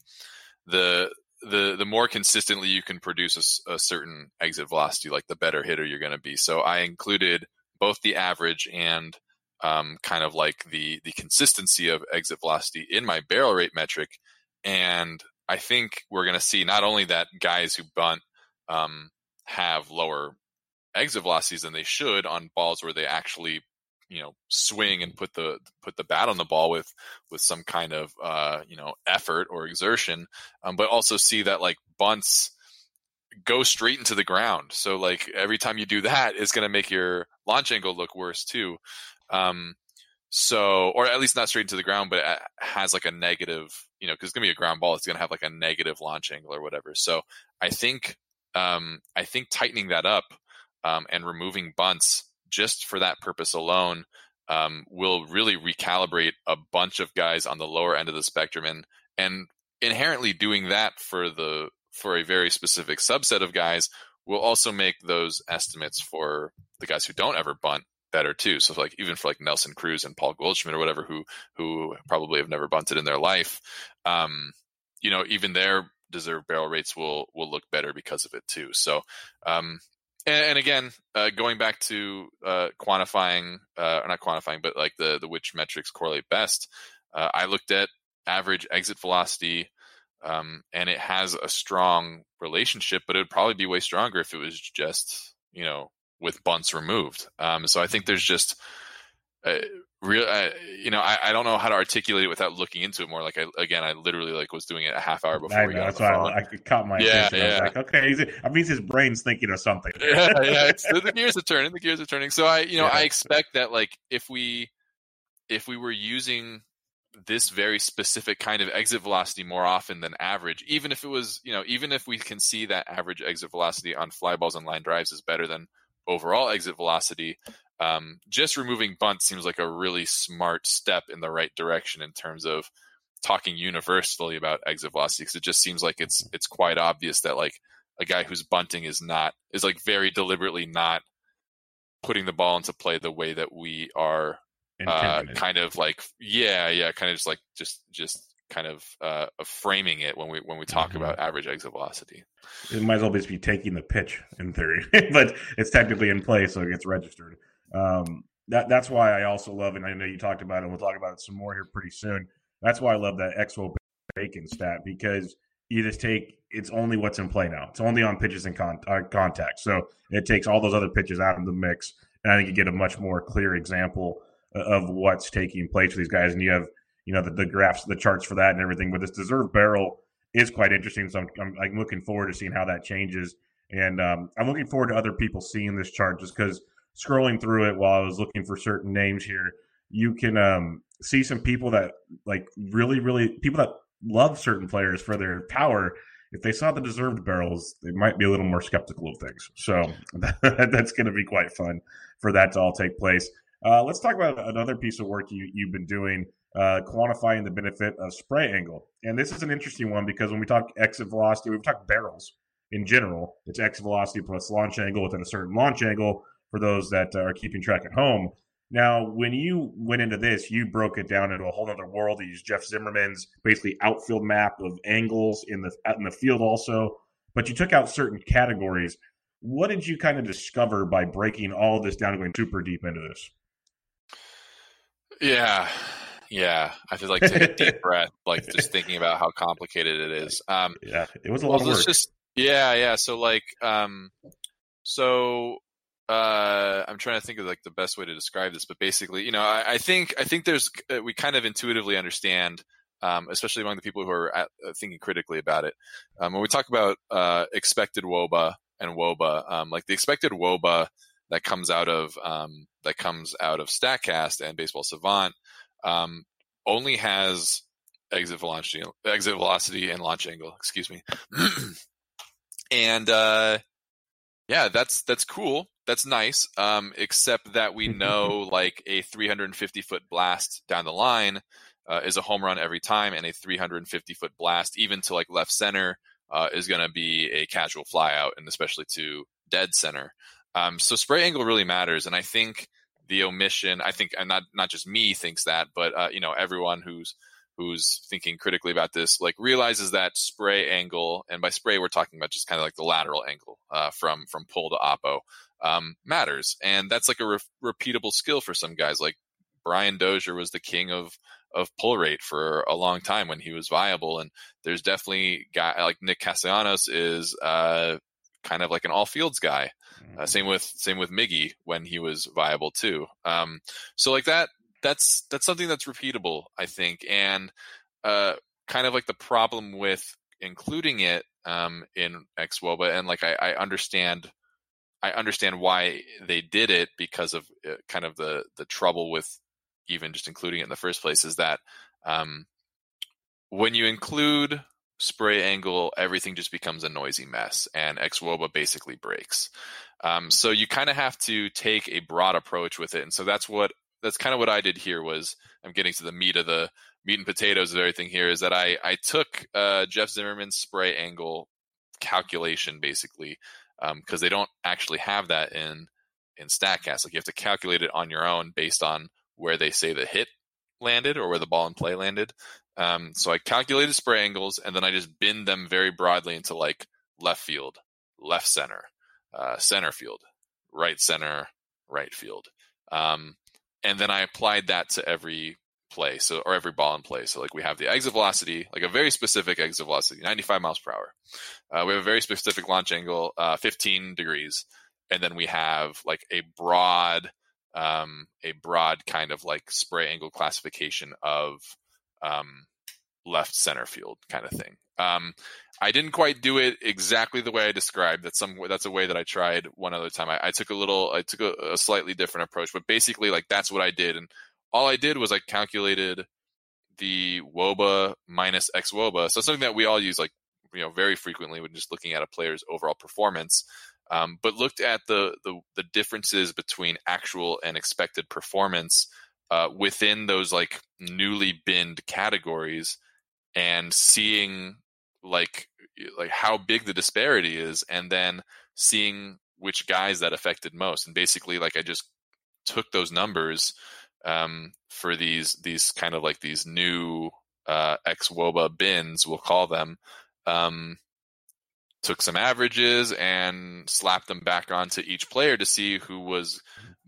the the the more consistently you can produce a, a certain exit velocity, like the better hitter you're going to be. So I included both the average and um, kind of like the the consistency of exit velocity in my barrel rate metric, and I think we're going to see not only that guys who bunt um, have lower exit velocities than they should on balls where they actually you know swing and put the put the bat on the ball with with some kind of uh, you know effort or exertion, um, but also see that like bunts go straight into the ground. So like every time you do that, it's going to make your launch angle look worse too. Um, so, or at least not straight into the ground, but it has like a negative, you know, because it's gonna be a ground ball. It's gonna have like a negative launch angle or whatever. So, I think, um, I think tightening that up um, and removing bunts just for that purpose alone um, will really recalibrate a bunch of guys on the lower end of the spectrum and and inherently doing that for the for a very specific subset of guys will also make those estimates for the guys who don't ever bunt better too. So like even for like Nelson Cruz and Paul Goldschmidt or whatever who who probably have never bunted in their life, um, you know, even their deserved barrel rates will will look better because of it too. So um, and, and again, uh, going back to uh, quantifying, uh, not quantifying, but like the the which metrics correlate best. Uh, I looked at average exit velocity, um, and it has a strong relationship, but it would probably be way stronger if it was just you know with bunts removed. Um, so I think there's just uh, real, uh, you know, I, I don't know how to articulate it without looking into it more. Like I, again, I literally like was doing it a half hour before I we know, got that's why. I, I caught my Yeah, attention. I was yeah. like, okay, he's, I mean, his brain's thinking of something. yeah, yeah. The gears are turning. The gears are turning. So I, you know, Yeah. I expect that like if we if we were using this very specific kind of exit velocity more often than average, even if it was, you know, even if we can see that average exit velocity on fly balls and line drives is better than overall exit velocity, um, just removing bunt seems like a really smart step in the right direction in terms of talking universally about exit velocity because it just seems like it's it's quite obvious that like a guy who's bunting is not is like very deliberately not putting the ball into play the way that we are uh, kind of like yeah yeah kind of just like just just kind of uh, of framing it when we when we talk Mhm. about average exit velocity It might as well just be taking the pitch in theory, but it's technically in play, so it gets registered. Um, that that's why I also love, and I know you talked about it. and We'll talk about it some more here pretty soon. That's why I love that Expo Bacon stat because you just take it's only what's in play now. It's only on pitches and con- uh, contact, so it takes all those other pitches out of the mix, and I think you get a much more clear example uh, of what's taking place for these guys. And you have you know the, the graphs, the charts for that, and everything. But this deserved barrel is quite interesting. So I'm, I'm, I'm looking forward to seeing how that changes. And um, I'm looking forward to other people seeing this chart just because scrolling through it while I was looking for certain names here, you can um, see some people that like really, really people that love certain players for their power. If they saw the deserved barrels, they might be a little more skeptical of things. So that's going to be quite fun for that to all take place. Uh, let's talk about another piece of work you, you've been doing uh, quantifying the benefit of spray angle. And this is an interesting one because when we talk exit velocity, we talk barrels in general. It's exit velocity plus launch angle within a certain launch angle for those that are keeping track at home. Now, when you went into this, you broke it down into a whole other world. You used Jeff Zimmerman's basically outfield map of angles in the out in the field also, but you took out certain categories. What did you kind of discover by breaking all this down and going super deep into this? yeah yeah i feel like take a deep breath like just thinking about how complicated it is um Yeah, it was a well, lot of let's work. just yeah yeah so like um so uh i'm trying to think of like the best way to describe this but basically you know i, I think i think there's uh, we kind of intuitively understand um, especially among the people who are at, uh, thinking critically about it um, when we talk about uh, expected woba and woba um, like the expected woba that comes out of um, that comes out of statcast and baseball savant um, only has exit velocity exit velocity and launch angle excuse me. And uh yeah that's that's cool. That's nice um except that we know like a 350 foot blast down the line uh, is a home run every time and a 350 foot blast even to like left center uh, is going to be a casual fly out and especially to dead center. Um, so spray angle really matters and i think the omission i think and not not just me thinks that but uh, you know everyone who's who's thinking critically about this like realizes that spray angle and by spray we're talking about just kind of like the lateral angle uh, from from pull to oppo um, matters. And that's like a re- repeatable skill for some guys. Like brian dozier was the king of of pull rate for a long time when he was viable. And there's definitely guy like nick castellanos is uh, kind of like an all fields guy uh, same with same with Miggy when he was viable too. Um, so like that that's that's something that's repeatable, I think, and uh, kind of like the problem with including it um, in XWOBA, and like I, I understand. I understand why they did it because of uh, kind of the the trouble with even just including it in the first place is that um, when you include spray angle, everything just becomes a noisy mess, and XWOBA basically breaks. Um, so you kind of have to take a broad approach with it, and so that's what that's kind of what I did here. Was I'm getting to the meat of the meat and potatoes of everything here is that I I took uh, Jeff Zimmerman's spray angle calculation basically because um, they don't actually have that in in Statcast. Like you have to calculate it on your own based on where they say the hit landed or where the ball in play landed. Um, so I calculated spray angles and then I just binned them very broadly into like left field, left center, uh, center field, right center, right field. Um, and then I applied that to every play, so or every ball in play. So like we have the exit velocity, like a very specific exit velocity, 95 miles per hour. Uh, we have a very specific launch angle, uh, 15 degrees, and then we have like a broad, um, a broad kind of like spray angle classification of um, left center field kind of thing. Um, I didn't quite do it exactly the way I described. That's some that's a way that I tried one other time. I, I took a little, I took a, a, slightly different approach, but basically, like that's what I did, and all I did was I calculated the woba minus x woba. So something that we all use like you know very frequently when just looking at a player's overall performance. Um, but looked at the, the, the differences between actual and expected performance uh, within those like newly binned categories, and seeing like like how big the disparity is, and then seeing which guys that affected most. And basically, like I just took those numbers um, for these these kind of like these new uh, ex woba bins, we'll call them. Um, took some averages and slapped them back onto each player to see who was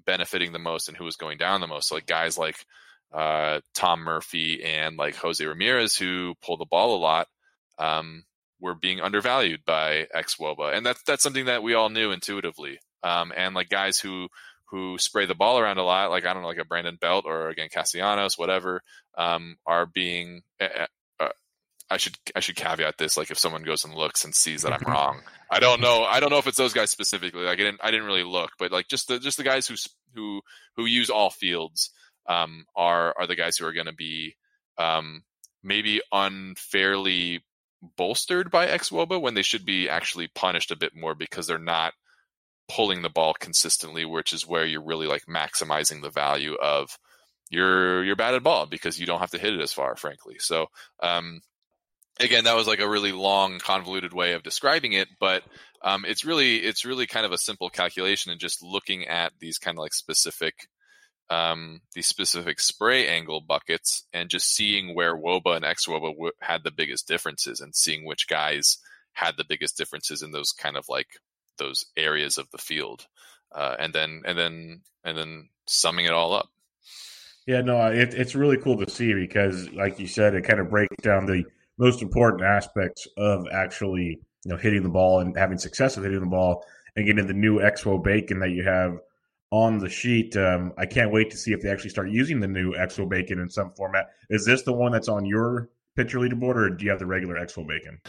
benefiting the most and who was going down the most. So like guys like uh, Tom Murphy and like Jose Ramirez who pull the ball a lot um, were being undervalued by ex Woba, and that's that's something that we all knew intuitively. Um, and like guys who who spray the ball around a lot, like I don't know, like a Brandon Belt or again Castellanos, whatever, um, are being. I should I should caveat this, like if someone goes and looks and sees that I'm wrong, I don't know. I don't know if it's those guys specifically. Like I didn't I didn't really look, but like just the just the guys who who who use all fields um, are are the guys who are going to be um, maybe unfairly bolstered by Xwoba when they should be actually punished a bit more because they're not pulling the ball consistently, which is where you're really like maximizing the value of your your batted ball because you don't have to hit it as far, frankly. So um, again, that was like a really long, convoluted way of describing it, but um, it's really it's really kind of a simple calculation and just looking at these kind of like specific um, these specific spray angle buckets and just seeing where Woba and X Woba w- had the biggest differences and seeing which guys had the biggest differences in those kind of like those areas of the field, uh, and then and then and then summing it all up. Yeah, no, it, it's really cool to see because, like you said, it kind of breaks down the most important aspects of actually you know hitting the ball and having success with hitting the ball and getting the new Expo bacon that you have on the sheet. Um, I can't wait to see if they actually start using the new Expo bacon in some format. Is this the one that's on your pitcher leaderboard, or do you have the regular Expo bacon?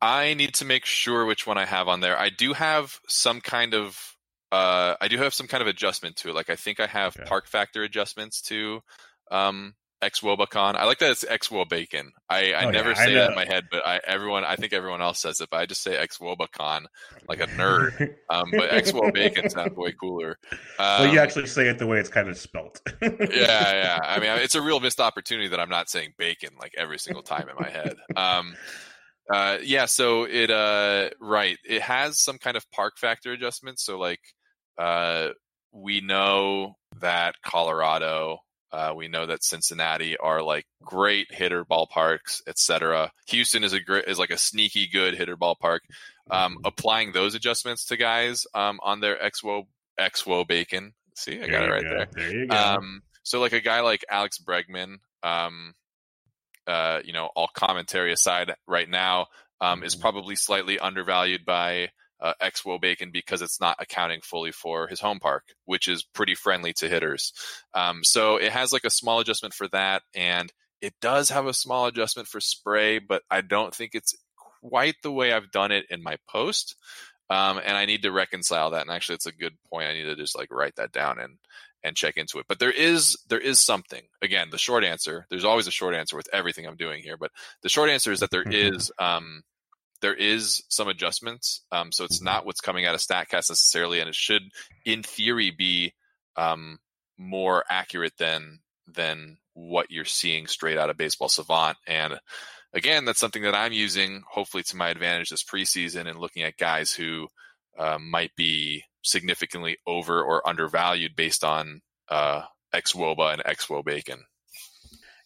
I need to make sure which one I have on there. I do have some kind of uh, I do have some kind of adjustment to it. Like I think I have okay. park factor adjustments to um, X Wobacon. I like that it's X Bacon. I, I oh, never yeah, say that in my head, but I everyone I think everyone else says it, but I just say X Wobacon like a nerd. Um, but X Bacon sounds way cooler. Um, well, you actually say it the way it's kind of spelt. yeah, yeah. I mean, it's a real missed opportunity that I'm not saying bacon like every single time in my head. Um, uh, yeah. So it uh, right. It has some kind of park factor adjustment. So like uh, we know that Colorado uh, we know that Cincinnati are like great hitter ballparks, etc. Houston is a great is like a sneaky good hitter ballpark. Um, mm-hmm. applying those adjustments to guys um, on their XWO XWO bacon. See, I got it right go. there. There you go. Um, so like a guy like Alex Bregman, um, uh, you know, all commentary aside, right now um, is mm-hmm. probably slightly undervalued by uh, Exwo Bacon because it's not accounting fully for his home park, which is pretty friendly to hitters. Um, so it has like a small adjustment for that, and it does have a small adjustment for spray, but I don't think it's quite the way I've done it in my post. Um, and I need to reconcile that. And actually, it's a good point. I need to just like write that down and and check into it. But there is there is something. Again, the short answer. There's always a short answer with everything I'm doing here. But the short answer is that there is um, there is some adjustments. Um, so it's mm-hmm. not what's coming out of StatCast necessarily, and it should, in theory, be um, more accurate than than what you're seeing straight out of Baseball Savant. And again, that's something that I'm using, hopefully, to my advantage this preseason and looking at guys who uh, might be significantly over or undervalued based on uh, xwOBA and xwOBACON.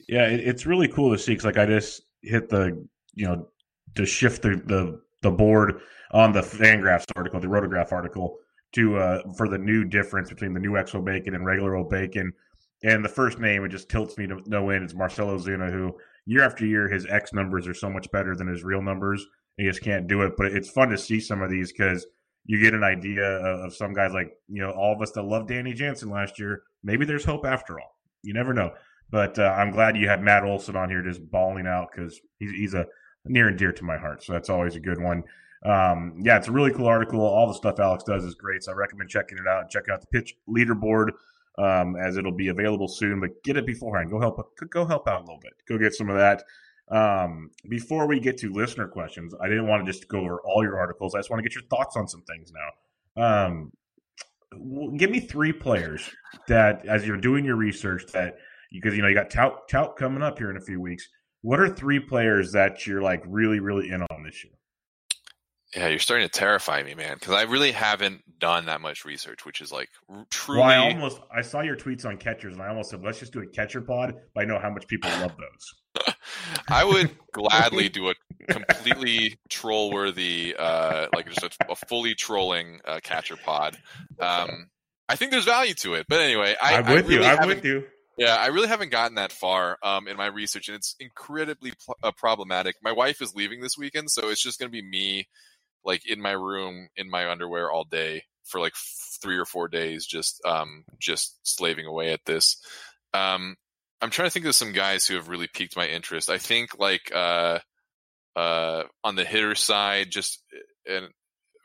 Yeah, it's really cool to see because, like, I just hit the, you know, to shift the, the, the board on the Fangraphs article, the Rotograph article, to uh, for the new difference between the new xwOBACON and regular old bacon. And the first name, it just tilts me to no end, is Marcell Ozuna, who year after year, his X numbers are so much better than his real numbers. He just can't do it. But it's fun to see some of these because you get an idea of, of, some guys like, you know, all of us that loved Danny Jansen last year. Maybe there's hope after all. You never know. But uh, I'm glad you had Matt Olson on here just bawling out because he's, he's a near and dear to my heart. So that's always a good one. Um, yeah, it's a really cool article. All the stuff Alex does is great. So I recommend checking it out and checking out the pitch leaderboard um, as it'll be available soon. But get it beforehand. Go help. Go help out a little bit. Go get some of that. Um, before we get to listener questions, I didn't want to just go over all your articles. I just want to get your thoughts on some things now. Um, give me three players that, as you're doing your research, that because you know you got tout tout coming up here in a few weeks. What are three players that you're like really really in on this year? Yeah, you're starting to terrify me, man, because I really haven't done that much research, which is like truly. Well, I almost I saw your tweets on catchers, and I almost said, let's just do a catcher pod. But I know how much people love those. I would gladly do a completely troll worthy, uh, like just a, a fully trolling uh, catcher pod. Um, I think there's value to it, but anyway, I, am with I really you. I'm with you. Yeah, I really haven't gotten that far um, in my research, and it's incredibly pl- uh, problematic. My wife is leaving this weekend, so it's just going to be me like in my room in my underwear all day for like f- three or four days, just um, just slaving away at this. Um, I'm trying to think of some guys who have really piqued my interest. I think like uh, uh, on the hitter side, just uh, and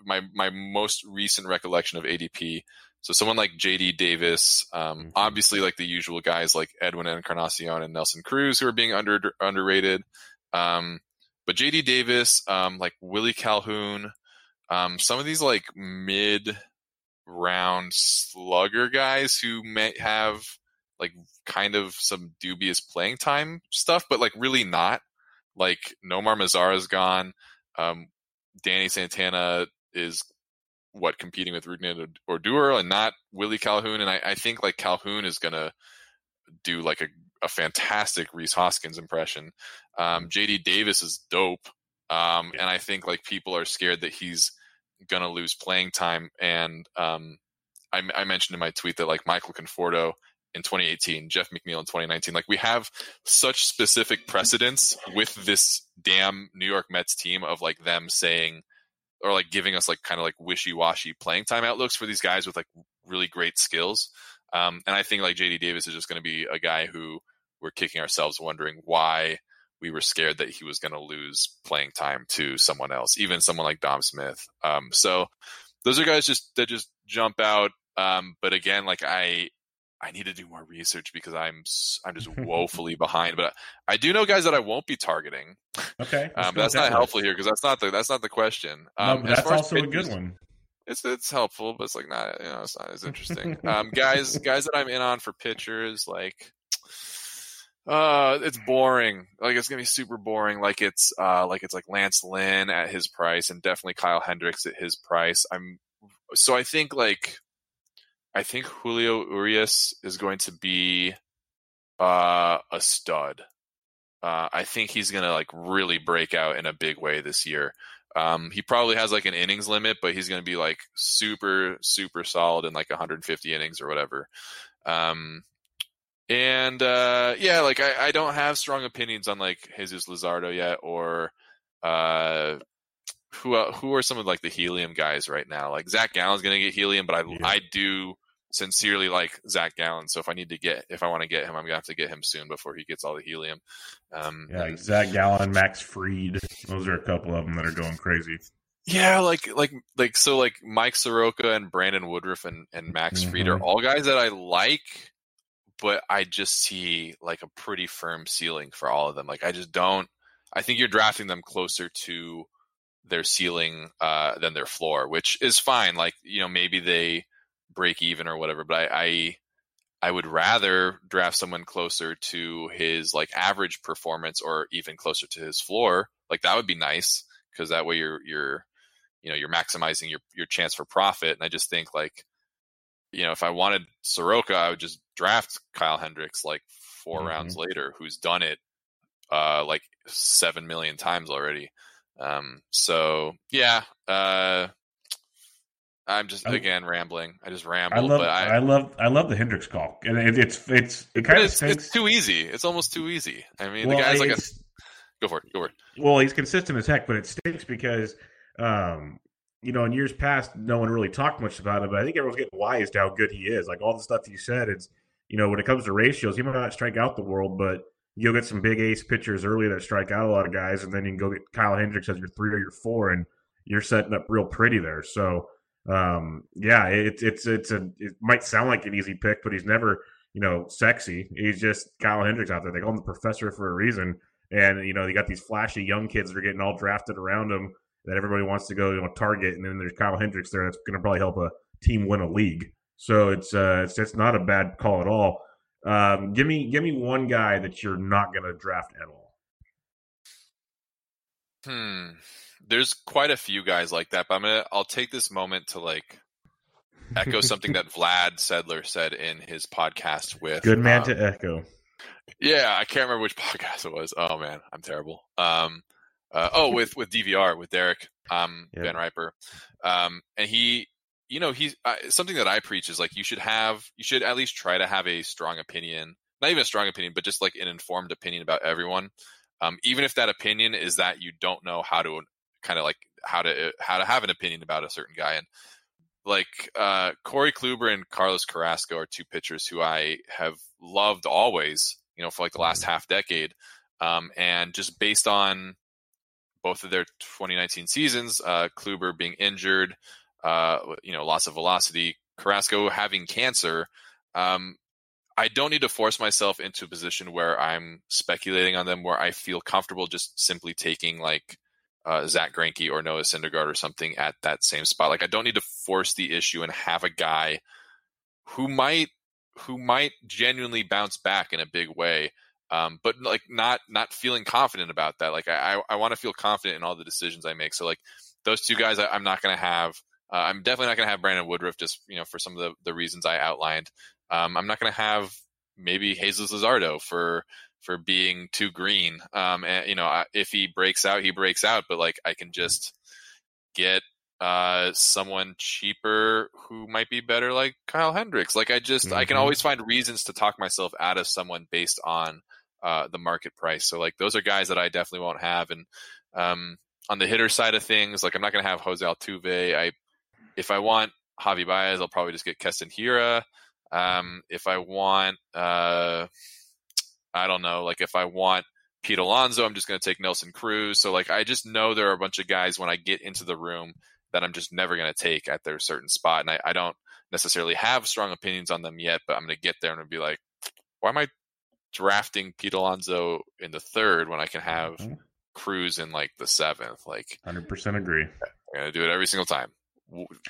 my my most recent recollection of ADP. So someone like JD Davis, um, mm-hmm. obviously like the usual guys like Edwin Encarnacion and Nelson Cruz who are being under underrated. Um, but JD Davis, um, like Willie Calhoun, um, some of these like mid round slugger guys who may have like kind of some dubious playing time stuff, but like really not. Like Nomar Mazara is gone. Um, Danny Santana is what competing with Rougned Odor and not Willie Calhoun. And I, I think like Calhoun is gonna do like a a fantastic Rhys Hoskins impression. Um, JD Davis is dope. Um, and I think like people are scared that he's going to lose playing time. And um, I, I, mentioned in my tweet that like Michael Conforto in 2018, Jeff McNeil in 2019, like we have such specific precedents with this damn New York Mets team of like them saying or like giving us like kind of like wishy washy playing time outlooks for these guys with like really great skills. Um, and I think like JD Davis is just going to be a guy who we're kicking ourselves wondering why we were scared that he was going to lose playing time to someone else, even someone like Dom Smith. Um, so those are guys just that just jump out. Um, but again, like I, I need to do more research because I'm I'm just woefully behind. But I do know guys that I won't be targeting. Okay, um, that's not helpful here because that's not the that's not the question. Um, no, that's also a good one it's it's helpful, but it's like not you know it's not as interesting. um, guys, guys that I'm in on for pitchers, like uh, it's boring. Like it's gonna be super boring. Like it's uh, like it's like Lance Lynn at his price, and definitely Kyle Hendricks at his price. I'm so I think like I think Julio Urias is going to be uh a stud. Uh, I think he's gonna like really break out in a big way this year. Um, he probably has like an innings limit, but he's going to be like super, super solid in like 150 innings or whatever. Um, and uh, yeah, like I, I don't have strong opinions on like Jesus Luzardo yet, or uh, who who are some of like the helium guys right now? Like Zac Gallen's going to get helium, but I yeah. I do sincerely like Zac Gallen. So if I need to get, if I want to get him, I'm gonna have to get him soon before he gets all the helium. Um, yeah, like Zac Gallen, Max Fried. Those are a couple of them that are going crazy. Yeah, like like like so like Mike Soroka and Brandon Woodruff and and Max mm-hmm. Fried are all guys that I like, but I just see like a pretty firm ceiling for all of them. Like I just don't. I think you're drafting them closer to their ceiling uh, than their floor, which is fine. Like you know maybe they break even or whatever. But I, I, I would rather draft someone closer to his like average performance or even closer to his floor. Like that would be nice because that way you're you're you know you're maximizing your your chance for profit. And I just think like you know if I wanted Soroka, I would just draft Kyle Hendricks like 4 mm-hmm. rounds later, who's done it uh, like seven million times already. Um, so yeah, uh, I'm just I, again rambling. I just ramble. I love, but I, I love, I love the Hendricks call, and it, it's, it's, it kind of it's, it's, too easy. It's almost too easy. I mean, well, the guy's like a. Go for it. Go for it. Well, he's consistent as heck, but it stinks because, um, you know, in years past, no one really talked much about it. But I think everyone's getting wise to how good he is. Like all the stuff you said, it's, you know, when it comes to ratios, he might not strike out the world, but you'll get some big ace pitchers early that strike out a lot of guys, and then you can go get Kyle Hendricks as your three or your four, and you're setting up real pretty there. So um, yeah, it's it's it's a it might sound like an easy pick, but he's never you know sexy. He's just Kyle Hendricks out there. They call him the professor for a reason. And you know you got these flashy young kids that are getting all drafted around him that everybody wants to go you know target, and then there's Kyle Hendricks there that's going to probably help a team win a league. So it's uh it's, it's not a bad call at all. Um, give me give me one guy that you're not going to draft at all. Hmm there's quite a few guys like that, but I'm gonna I'll take this moment to like echo something that Vlad Sedler said in his podcast with Good man um, to echo. Yeah, I can't remember which podcast it was. Oh man, I'm terrible. Um, uh, oh, with with DVR with Derek um, yep. Van Riper, um, and he, you know, he's uh, something that I preach is like you should have, you should at least try to have a strong opinion, not even a strong opinion, but just like an informed opinion about everyone. Um, even if that opinion is that you don't know how to kind of like how to how to have an opinion about a certain guy and like uh, Corey Kluber and Carlos Carrasco are two pitchers who I have loved always, you know, for like the last mm-hmm. half decade. Um, and just based on both of their 2019 seasons, uh, Kluber being injured, uh, you know, loss of velocity, Carrasco having cancer, um, I don't need to force myself into a position where I'm speculating on them, where I feel comfortable just simply taking like uh, Zack Greinke or Noah Syndergaard or something at that same spot. Like I don't need to force the issue and have a guy who might who might genuinely bounce back in a big way, um, but like not not feeling confident about that. Like I I, want to feel confident in all the decisions I make. So like those two guys, I, am not going to have. Uh, I'm definitely not going to have Brandon Woodruff just you know for some of the the reasons I outlined. Um, I'm not going to have maybe Jesus Luzardo for for being too green. Um, and you know, if he breaks out, he breaks out. But like, I can just get uh someone cheaper who might be better, like Kyle Hendricks. Like, I just mm-hmm. I can mm-hmm. always find reasons to talk myself out of someone based on uh the market price. So like, those are guys that I definitely won't have. And um, on the hitter side of things, like I'm not going to have Jose Altuve. I if I want Javi Baez, I'll probably just get Keston Hiura. Um, if I want uh I don't know, like if I want Pete Alonso, I'm just going to take Nelson Cruz. So like I just know there are a bunch of guys when I get into the room that I'm just never going to take at their certain spot, and I, I, don't necessarily have strong opinions on them yet. But I'm going to get there and be like, why am I drafting Pete Alonso in the third when I can have mm-hmm. Cruz in like the seventh? Like, hundred percent agree. I'm going to do it every single time.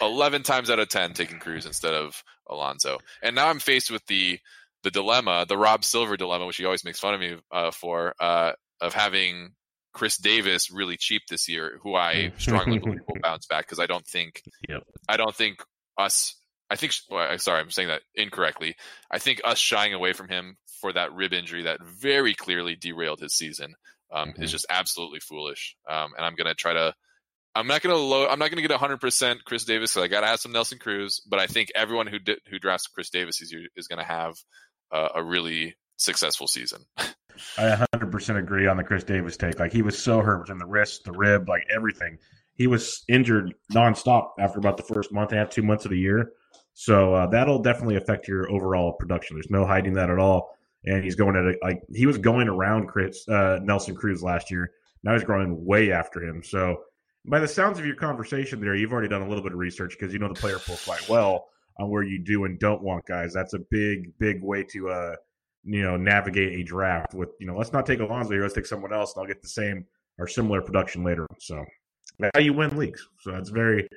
11 times out of 10 taking Cruz instead of Alonso. And now I'm faced with the the dilemma, the Rob Silver dilemma, which he always makes fun of me uh, for, uh, of having Chris Davis really cheap this year, who I strongly believe will bounce back because I don't think, yep. I don't think us. I think. Well, sorry, I'm saying that incorrectly. I think us shying away from him for that rib injury that very clearly derailed his season um, mm-hmm. is just absolutely foolish. Um, and I'm gonna try to. I'm not gonna load. I'm not gonna get 100 percent Chris Davis. So I gotta have some Nelson Cruz. But I think everyone who did, who drafts Chris Davis is is gonna have uh, a really successful season. I 100% agree on the Chris Davis take. Like he was so hurt within the wrist, the rib, like everything. He was injured nonstop after about the first month and a half, two months of the year. So uh, that'll definitely affect your overall production. There's no hiding that at all. And he's going at a, like he was going around Chris uh, Nelson Cruz last year. Now he's growing way after him. So by the sounds of your conversation there, you've already done a little bit of research because you know the player pool quite well on where you do and don't want guys. That's a big, big way to uh, you know navigate a draft. With you know, let's not take Alonso here. Let's take someone else, and I'll get the same or similar production later. So that's how you win leagues. So that's very,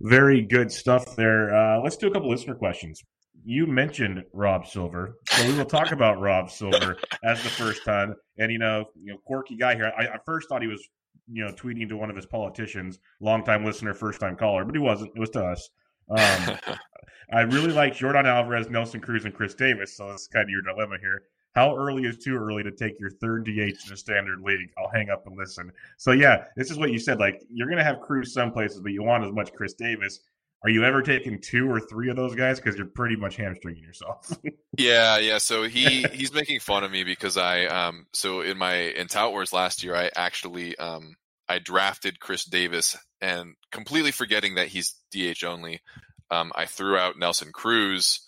very good stuff there. Uh, let's do a couple listener questions. you mentioned Rob Silver, so we will talk about Rob Silver as the first time. And you know, you know, quirky guy here. I, I first thought he was, you know, tweeting to one of his politicians, longtime listener, first time caller, but he wasn't. It was to us. Um, I really like Yordan Alvarez, Nelson Cruz, and Chris Davis. So that's kind of your dilemma here. How early is too early to take your third DH in a standard league? I'll hang up and listen. So yeah, this is what you said. Like you're going to have Cruz some places, but you want as much Chris Davis. Are you ever taking two or three of those guys because you're pretty much hamstringing yourself? yeah, yeah. So he he's making fun of me because I um so in my in Tout Wars last year I actually um I drafted Chris Davis and completely forgetting that he's DH only. Um, I threw out Nelson Cruz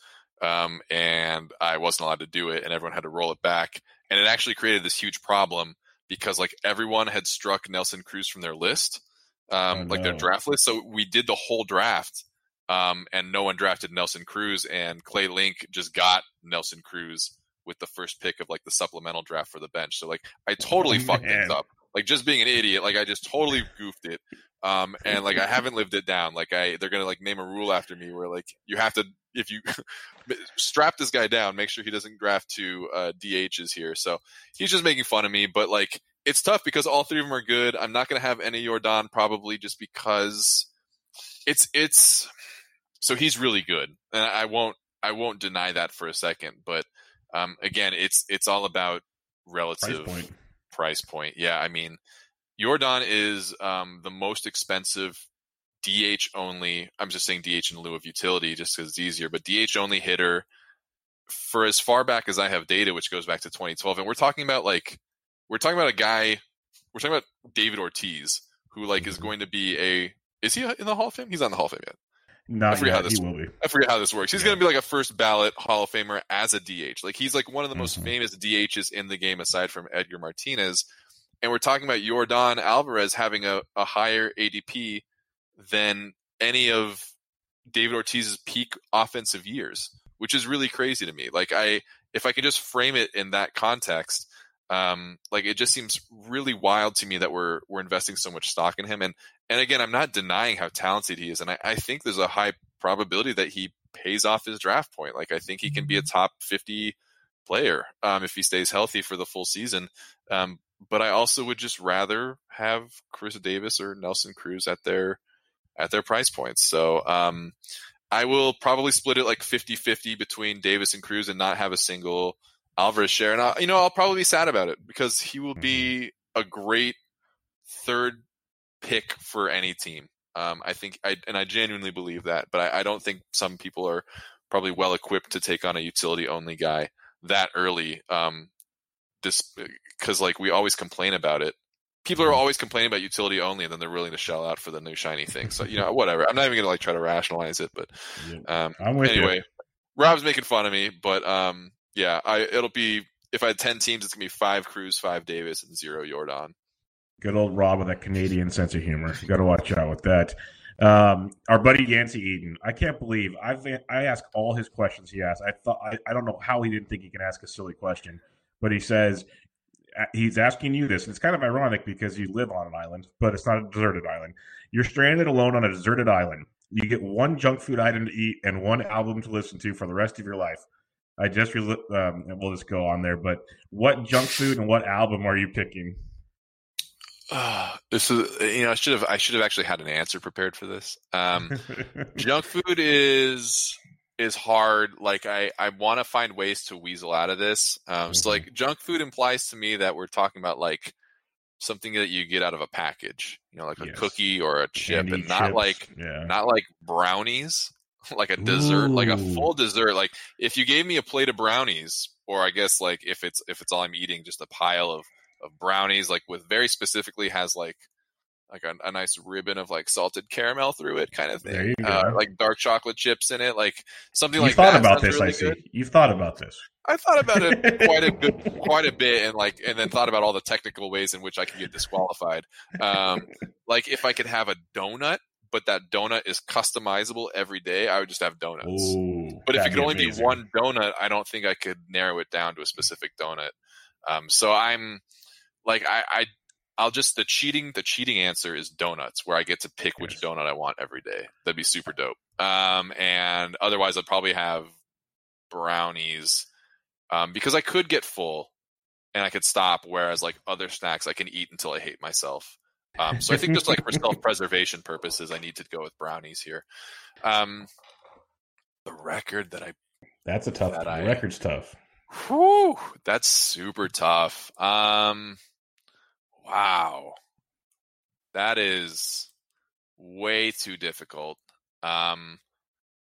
um, and I wasn't allowed to do it, and everyone had to roll it back. And it actually created this huge problem because like everyone had struck Nelson Cruz from their list, um, oh, like their draft list. So we did the whole draft, um, and no one drafted Nelson Cruz, and Clay Link just got Nelson Cruz with the first pick of like the supplemental draft for the bench. So like I totally oh, fucked things up. Like just being an idiot, like I just totally goofed it. Um, and like I haven't lived it down. Like I, they're gonna like name a rule after me where like you have to if you strap this guy down, make sure he doesn't draft two uh, DHs here. So he's just making fun of me, but like it's tough because all three of them are good. I'm not gonna have any Yordan probably just because it's it's so he's really good, and I won't I won't deny that for a second. But um, again, it's it's all about relative price point. Yeah, I mean Yordan is um, the most expensive DH only. I'm just saying DH in lieu of utility just because it's easier, but DH only hitter for as far back as I have data, which goes back to 2012. And we're talking about like, we're talking about a guy, we're talking about David Ortiz, who like is mm-hmm. going to be a, is he in the Hall of Fame? He's not in the Hall of Fame yet. Not I forget yet. how this. He will be. I forget how this works. He's yeah. going to be like a first ballot Hall of Famer as a DH. Like he's like one of the most mm-hmm. famous DHs in the game aside from Edgar Martinez and we're talking about Yordan Alvarez having a, a higher ADP than any of David Ortiz's peak offensive years, which is really crazy to me. Like I, if I can just frame it in that context, um, like it just seems really wild to me that we're we're investing so much stock in him. And and again, I'm not denying how talented he is, and I, I think there's a high probability that he pays off his draft point. Like I think he can be a top 50 player um, if he stays healthy for the full season. Um, but I also would just rather have Chris Davis or Nelson Cruz at their at their price points. So um, I will probably split it like 50-50 between Davis and Cruz and not have a single Alvarez share. And I, you know, I'll probably be sad about it because he will be mm-hmm. a great third pick for any team. Um, I think, I, and I genuinely believe that, but I, I don't think some people are probably well equipped to take on a utility only guy that early. Um, because like we always complain about it. People are mm-hmm. always complaining about utility only, and then they're willing to shell out for the new shiny thing. So you know, whatever. I'm not even gonna like try to rationalize it, but um, anyway, you. Rob's making fun of me, but um, yeah, I it'll be if I had ten teams, it's gonna be five Cruz, five Davis, and zero Yordan. Good old Rob with that Canadian sense of humor. You got to watch out with that. Um, our buddy Yancey Eden. I can't believe I've I ask all his questions he asked. I thought I, I don't know how he didn't think he could ask a silly question but he says he's asking you this, and it's kind of ironic because you live on an island, but it's not a deserted island. You're stranded alone on a deserted island. You get one junk food item to eat and one album to listen to for the rest of your life. I just re- um, we'll just go on there. But what junk food and what album are you picking? Uh, this is you know I should have I should have actually had an answer prepared for this. Um, junk food is is hard. Like I, I want to find ways to weasel out of this. Um, mm-hmm. So like junk food implies to me that we're talking about like something that you get out of a package, you know, like a yes. cookie or a chip, Candy and not chips. like yeah. not like brownies, like a dessert, Ooh. like a full dessert. Like if you gave me a plate of brownies, or I guess like if it's if it's all I'm eating, just a pile of of brownies, like with very specifically has like like a, a, nice ribbon of like salted caramel through it, kind of thing. Uh, like dark chocolate chips in it, like something like that. you like thought that. about this, really I see. Good. You've thought about this. I thought about it quite a good, quite a bit, and like, and then thought about all the technical ways in which I could get disqualified. Um, like if I could have a donut, but that donut is customizable every day, I would just have donuts. Ooh, but if it could only amazing. be one donut, I don't think I could narrow it down to a specific donut. Um, so I'm like, I, I I'll just the cheating the cheating answer is donuts, where I get to pick which donut I want every day. That'd be super dope. Um, and otherwise, I'd probably have brownies um, because I could get full and I could stop. Whereas like other snacks, I can eat until I hate myself. Um, so I think just like for self preservation purposes, I need to go with brownies here. Um, the record that I that's a tough. That I, record's tough. Whew, that's super tough. Um, wow, that is way too difficult. Um,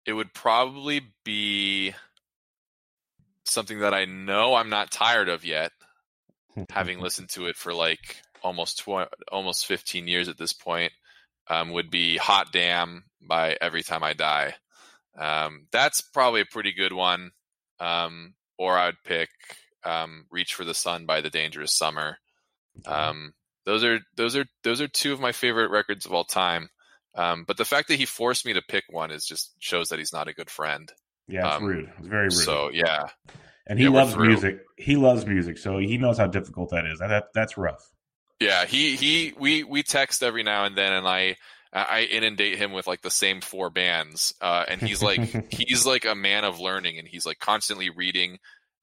it would probably be something that I know I'm not tired of yet, having listened to it for like almost tw- almost 15 years at this point. Um, would be "Hot Damn" by Every Time I Die. Um, that's probably a pretty good one. Um, or I'd pick um, "Reach for the Sun" by The Dangerous Summer. Um, those are those are those are two of my favorite records of all time. Um, but the fact that he forced me to pick one is just shows that he's not a good friend. Yeah, it's rude. It's very rude. So yeah, and he yeah, loves music. He loves music, so he knows how difficult that is. That, that that's rough. Yeah, he he we we text every now and then, and I I inundate him with like the same four bands, uh, and he's like he's like a man of learning, and he's like constantly reading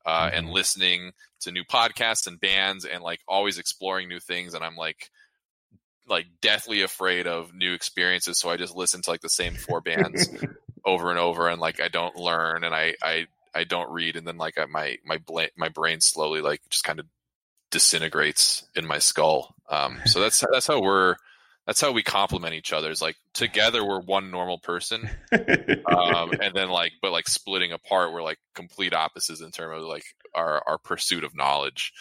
uh, mm-hmm. and listening to new podcasts and bands, and like always exploring new things. And I'm like like deathly afraid of new experiences, so I just listen to like the same four bands over and over, and like I don't learn, and I I I don't read, and then like I, my my bla- my brain slowly like just kind of disintegrates in my skull. Um, so that's that's how we're that's how we complement each other. It's like together we're one normal person, um, and then like but like splitting apart we're like complete opposites in terms of like our our pursuit of knowledge.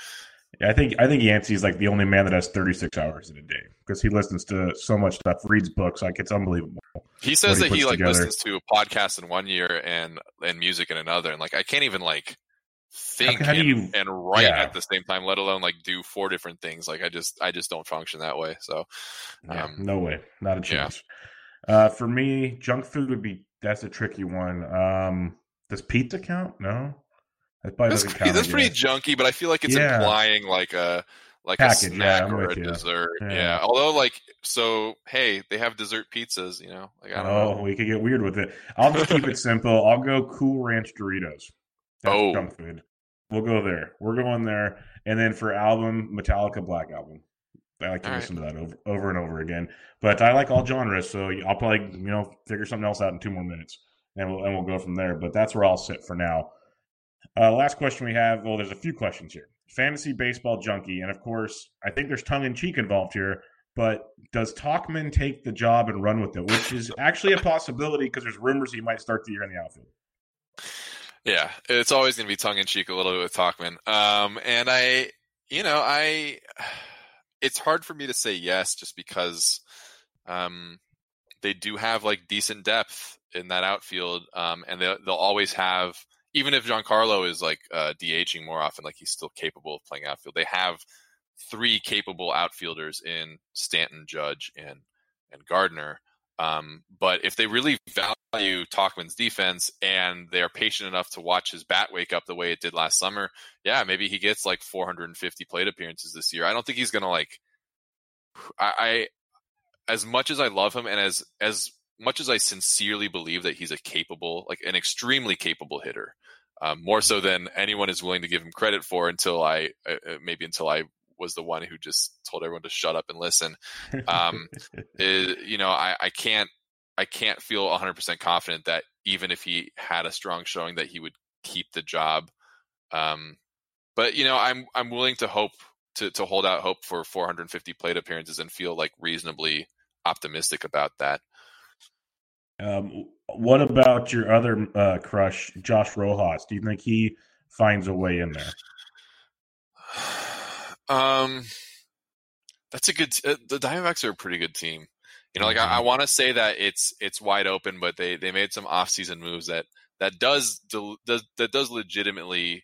Yeah, I think I think Yancey's like the only man that has 36 hours in a day because he listens to so much stuff, reads books, like it's unbelievable. He says he that he like together. listens to a podcast in one year and and music in another, and like I can't even like think how, how and, you, and, write yeah. at the same time, let alone like do four different things. Like I just I just don't function that way. So yeah, um, no way, not a chance. Yeah. Uh, for me, junk food would be that's a tricky one. Um, does pizza count? No. That that's pretty, that's pretty junky, but I feel like it's implying like a like Package, a snack yeah, or a you. dessert. Yeah. yeah. Although like so hey, they have dessert pizzas, you know. Like I don't oh, know. we could get weird with it. I'll just keep it simple. I'll go cool ranch Doritos. That's oh. junk food. We'll go there. We're going there. And then for album, Metallica Black Album. I like to all listen right. to that over, over and over again. But I like all genres, so I'll probably you know figure something else out in two more minutes, and we'll and we'll go from there. But that's where I'll sit for now. Uh, last question we have. Well, there's a few questions here. Fantasy baseball junkie, and of course, I think there's tongue in cheek involved here. But does Tauchman take the job and run with it, which is actually a possibility because there's rumors he might start the year in the outfield. Yeah, it's always going to be tongue in cheek a little bit with Tauchman. Um, and I, you know, I, it's hard for me to say yes just because, um, they do have like decent depth in that outfield. Um, and they, they'll always have even if Giancarlo is like uh, DHing more often, like he's still capable of playing outfield. They have three capable outfielders in Stanton, Judge, and and Gardner. Um, but if they really value Tauchman's defense and they are patient enough to watch his bat wake up the way it did last summer, yeah, maybe he gets like 450 plate appearances this year. I don't think he's gonna like. I, I as much as I love him and as as much as I sincerely believe that he's a capable, like an extremely capable hitter, um, more so than anyone is willing to give him credit for until I, uh, uh, maybe until I was the one who just told everyone to shut up and listen. Um, is, you know, I, I can't, I can't feel 100% confident that even if he had a strong showing that he would keep the job. Um, but you know, I'm, I'm willing to hope to, to hold out hope for 450 plate appearances and feel like reasonably optimistic about that. Um, what about your other uh, crush, Josh Rojas? Do you think he finds a way in there? Um, that's a good. Uh, the Diamondbacks are a pretty good team. You know, like mm-hmm. I, I want to say that it's it's wide open, but they they made some offseason moves that that does, does that does legitimately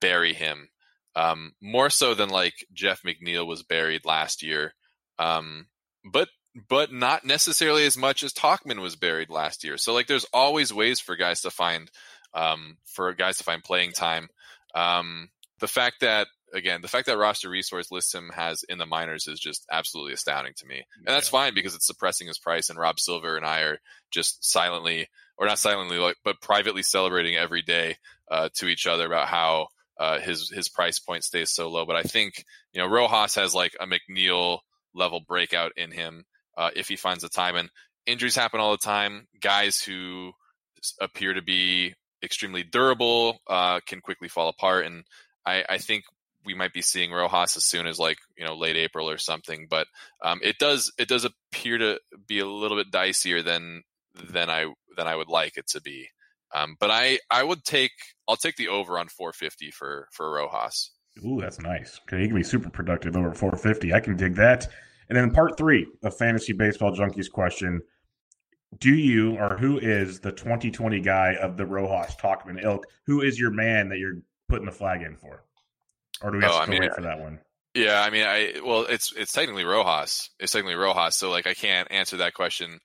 bury him. Um, more so than like Jeff McNeil was buried last year. Um, but but not necessarily as much as Tauchman was buried last year. So like there's always ways for guys to find um, for guys to find playing time. Um, the fact that again, the fact that roster resource lists him has in the minors is just absolutely astounding to me. And that's fine because it's suppressing his price. And Rob Silver and I are just silently, or not silently, but privately celebrating every day uh, to each other about how uh, his his price point stays so low. But I think you know Rojas has like a McNeil level breakout in him uh, if he finds the time. And injuries happen all the time. Guys who appear to be extremely durable uh, can quickly fall apart. And I, I, think we might be seeing Rojas as soon as like you know late April or something. But um, it does it does appear to be a little bit dicier than than I than I would like it to be. Um, but I I would take I'll take the over on 450 for for Rojas. Ooh, that's nice. Okay, he can be super productive over 450. I can dig that. And then part three of fantasy baseball junkies question: Do you or who is the 2020 guy of the Rojas Tauchman ilk? Who is your man that you're putting the flag in for? Or do we have oh, to I mean, wait for that one? Yeah, I mean, I well, it's it's technically Rojas. It's technically Rojas, so like I can't answer that question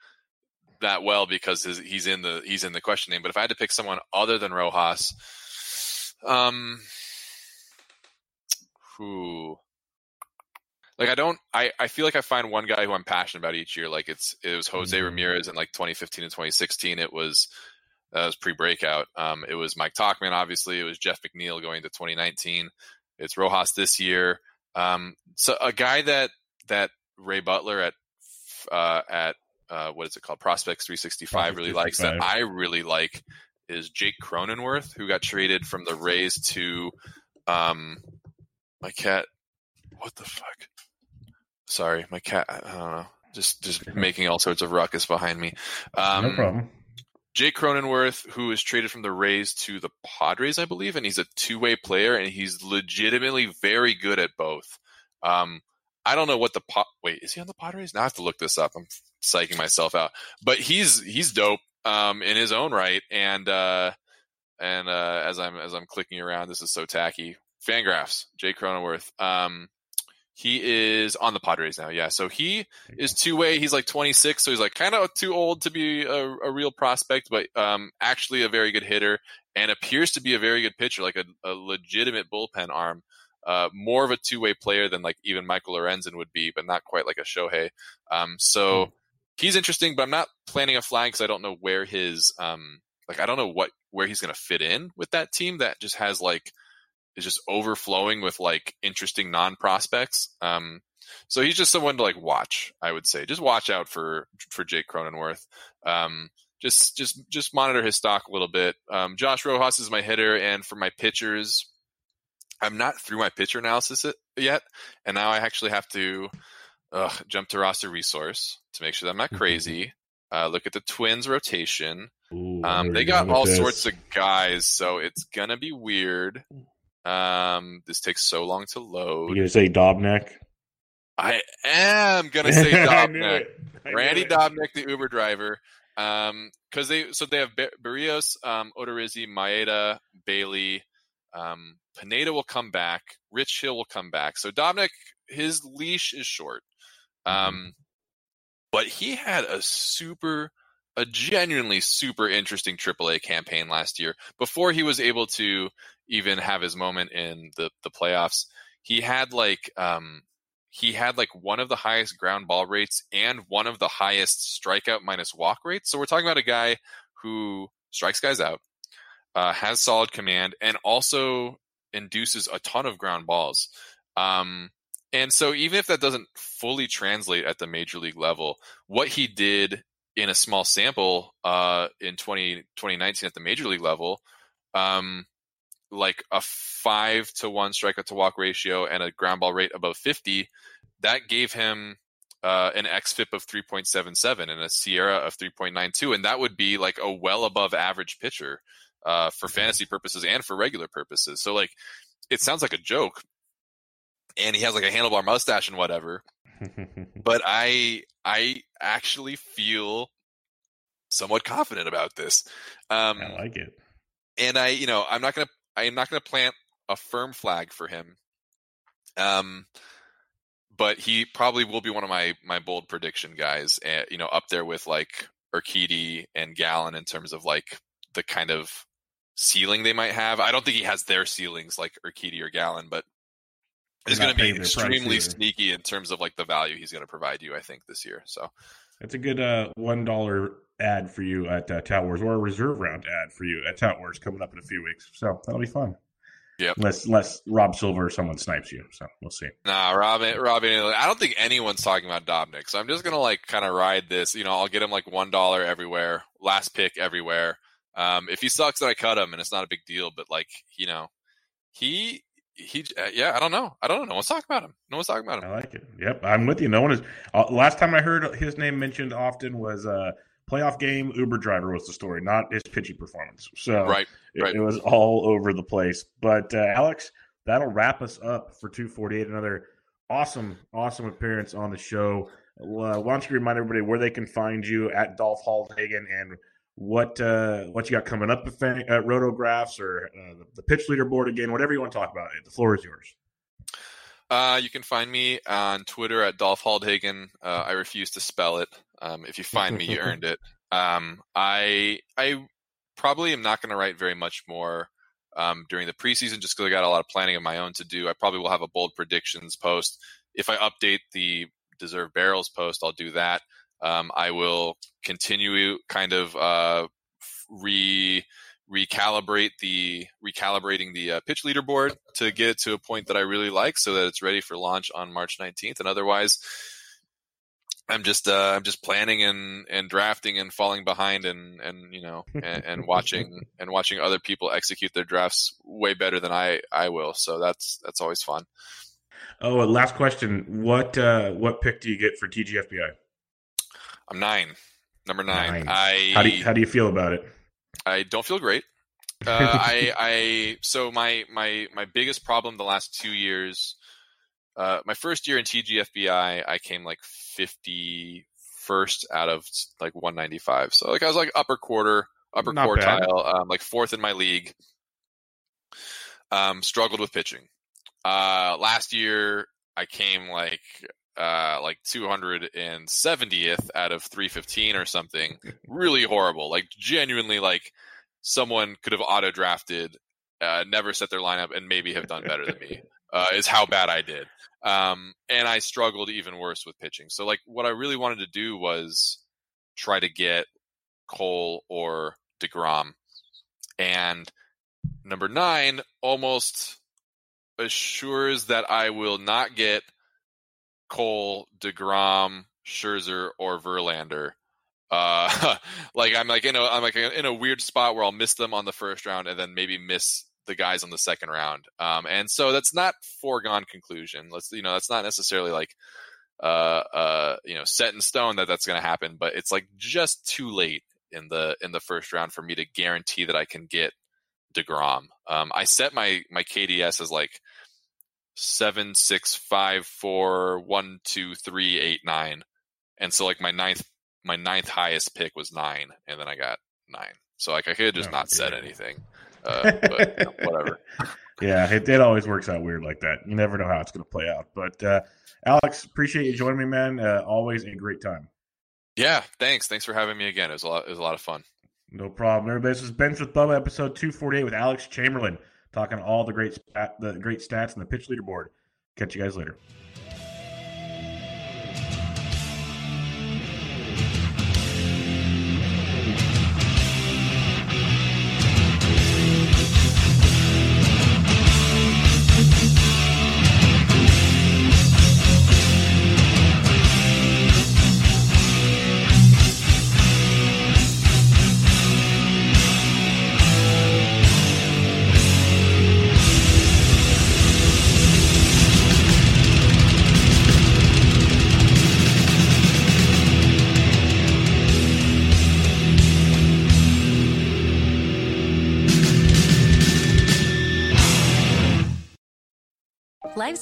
that well because his, he's in the he's in the questioning. But if I had to pick someone other than Rojas, um, who like I don't I, I feel like I find one guy who I'm passionate about each year. Like it's it was Jose mm-hmm. Ramirez in like 2015 and 2016. It was that was pre breakout. Um, it was Mike Tauchman, obviously. It was Jeff McNeil going to 2019. It's Rojas this year. Um, so a guy that that Ray Butler at uh, at uh, what is it called Prospects 365 really likes that I really like is Jake Cronenworth, who got traded from the Rays to um, my cat. What the fuck? Sorry, my cat. I don't know. Just just making all sorts of ruckus behind me. Um, no problem. Jake Cronenworth, who is traded from the Rays to the Padres, I believe, and he's a two-way player, and he's legitimately very good at both. Um, I don't know what the po- wait is he on the Padres? Now I have to look this up. I'm psyching myself out, but he's he's dope um, in his own right, and uh, and uh, as I'm as I'm clicking around, this is so tacky. Fangraphs, Jake Cronenworth. Um, he is on the Padres now. Yeah. So he is two way. He's like 26. So he's like kind of too old to be a, a real prospect, but um, actually a very good hitter and appears to be a very good pitcher, like a, a legitimate bullpen arm. Uh, more of a two way player than like even Michael Lorenzen would be, but not quite like a Shohei. Um, so hmm. he's interesting, but I'm not planning a flag because I don't know where his, um, like, I don't know what, where he's going to fit in with that team that just has like, is just overflowing with like interesting non prospects. Um, so he's just someone to like watch. I would say just watch out for for Jake Cronenworth. Um, just just just monitor his stock a little bit. Um, Josh Rojas is my hitter, and for my pitchers, I'm not through my pitcher analysis yet, and now I actually have to jump to roster resource to make sure that I'm not crazy. Uh, look at the Twins rotation. Ooh, um, they got all this. sorts of guys, so it's gonna be weird. Um, this takes so long to load. You gonna say Dobnak? I am gonna say Dobnak. Randy Dobnak, the Uber driver. Um, because they so they have Barrios, um, Odorizzi, Maeda, Bailey, um, Pineda will come back. Rich Hill will come back. So Dobnak, his leash is short. Mm-hmm. Um, but he had a super, a genuinely super interesting AAA campaign last year before he was able to even have his moment in the the playoffs. He had like um he had like one of the highest ground ball rates and one of the highest strikeout minus walk rates. So we're talking about a guy who strikes guys out, uh, has solid command, and also induces a ton of ground balls. Um, and so even if that doesn't fully translate at the major league level, what he did in a small sample uh, in 20, 2019 at the major league level um, like a five to one strikeout to walk ratio and a ground ball rate above 50, that gave him uh, an xFIP of 3.77 and a SIERA of 3.92. And that would be like a well above average pitcher uh, for fantasy purposes and for regular purposes. So, like, it sounds like a joke. And he has like a handlebar mustache and whatever. but I, I actually feel somewhat confident about this. Um, I like it. And I, you know, I'm not going to I am not going to plant a firm flag for him. Um, but he probably will be one of my my bold prediction guys. Uh, you know, up there with like Urquidy and Gallen in terms of like the kind of ceiling they might have. I don't think he has their ceilings like Urquidy or Gallen, but he's going to be extremely sneaky in terms of like the value he's going to provide you. I think this year. So it's a good uh, one dollar ad for you at uh, Tout Wars or a reserve round ad for you at Tout Wars coming up in a few weeks. So that'll be fun. Yeah. Unless, unless Rob Silver or someone snipes you. So we'll see. Nah, Rob, Robin, I don't think anyone's talking about Dobnak. So I'm just going to like kind of ride this. You know, I'll get him like $1 everywhere, last pick everywhere. Um, if he sucks, then I cut him and it's not a big deal. But like, you know, he, he, uh, yeah, I don't know. I don't know. No one's talking about him. No one's talking about him. I like it. Yep. I'm with you. No one is. Uh, last time I heard his name mentioned often was, uh, playoff game, Uber driver was the story, not his pitching performance. So right, right. It, was all over the place. But uh, Alex, that'll wrap us up for 248. Another awesome, awesome appearance on the show. Uh, why don't you remind everybody where they can find you at Dolph Hauldhagen and what uh, what you got coming up at uh, Rotographs or uh, the, the pitch leaderboard again, whatever you want to talk about. The floor is yours. Uh, you can find me on Twitter at Dolph Hauldhagen. Uh, I refuse to spell it. Um, if you find me, you earned it. Um, I I probably am not going to write very much more um, during the preseason just because I got a lot of planning of my own to do. I probably will have a bold predictions post. If I update the deserve barrels post, I'll do that. Um, I will continue kind of uh, re recalibrate the recalibrating the uh, pitch leaderboard to get it to a point that I really like, so that it's ready for launch on March 19th. And otherwise, I'm just uh, I'm just planning and, and drafting and falling behind and and you know and, and watching and watching other people execute their drafts way better than I I will. So that's that's always fun. Oh, last question. What uh, what pick do you get for TGFBI? I'm nine, number nine. nine. I how do you, how do you feel about it? I don't feel great. Uh, I I so my my my biggest problem the last two years. Uh, my first year in TGFBI, I came like 51st out of like 195. So like I was like upper quarter, upper Not quartile, um, like fourth in my league. Um, struggled with pitching. Uh, last year I came like uh, like 270th out of 315 or something. really horrible. Like genuinely, like someone could have auto drafted, uh, never set their lineup, and maybe have done better than me. Uh, is how bad I did. Um, and I struggled even worse with pitching. So like, what I really wanted to do was try to get Cole or Degrom, and number nine almost assures that I will not get Cole, Degrom, Scherzer, or Verlander. Uh, like I'm like in a I'm like in a weird spot where I'll miss them on the first round and then maybe miss the guys on the second round. Um, and so that's not foregone conclusion. Let's you know that's not necessarily like uh uh you know set in stone that that's going to happen, but it's like just too late in the in the first round for me to guarantee that I can get Degrom. Um, I set my my KDS as like seven, six, five, four, one, two, three, eight, nine. And so like my ninth my ninth highest pick was nine, and then I got nine. So like I could have just oh, not said anything. Uh, but you know, whatever. Yeah, it, it always works out weird like that. You never know how it's going to play out. But uh, Alex, appreciate you joining me, man. Uh, always a great time. Yeah, thanks. Thanks for having me again. It was a lot. It was a lot of fun. No problem. Everybody, this is Bench with Bubba, episode two forty eight with Alex Chamberlain talking all the great the great stats and the pitch leaderboard. Catch you guys later.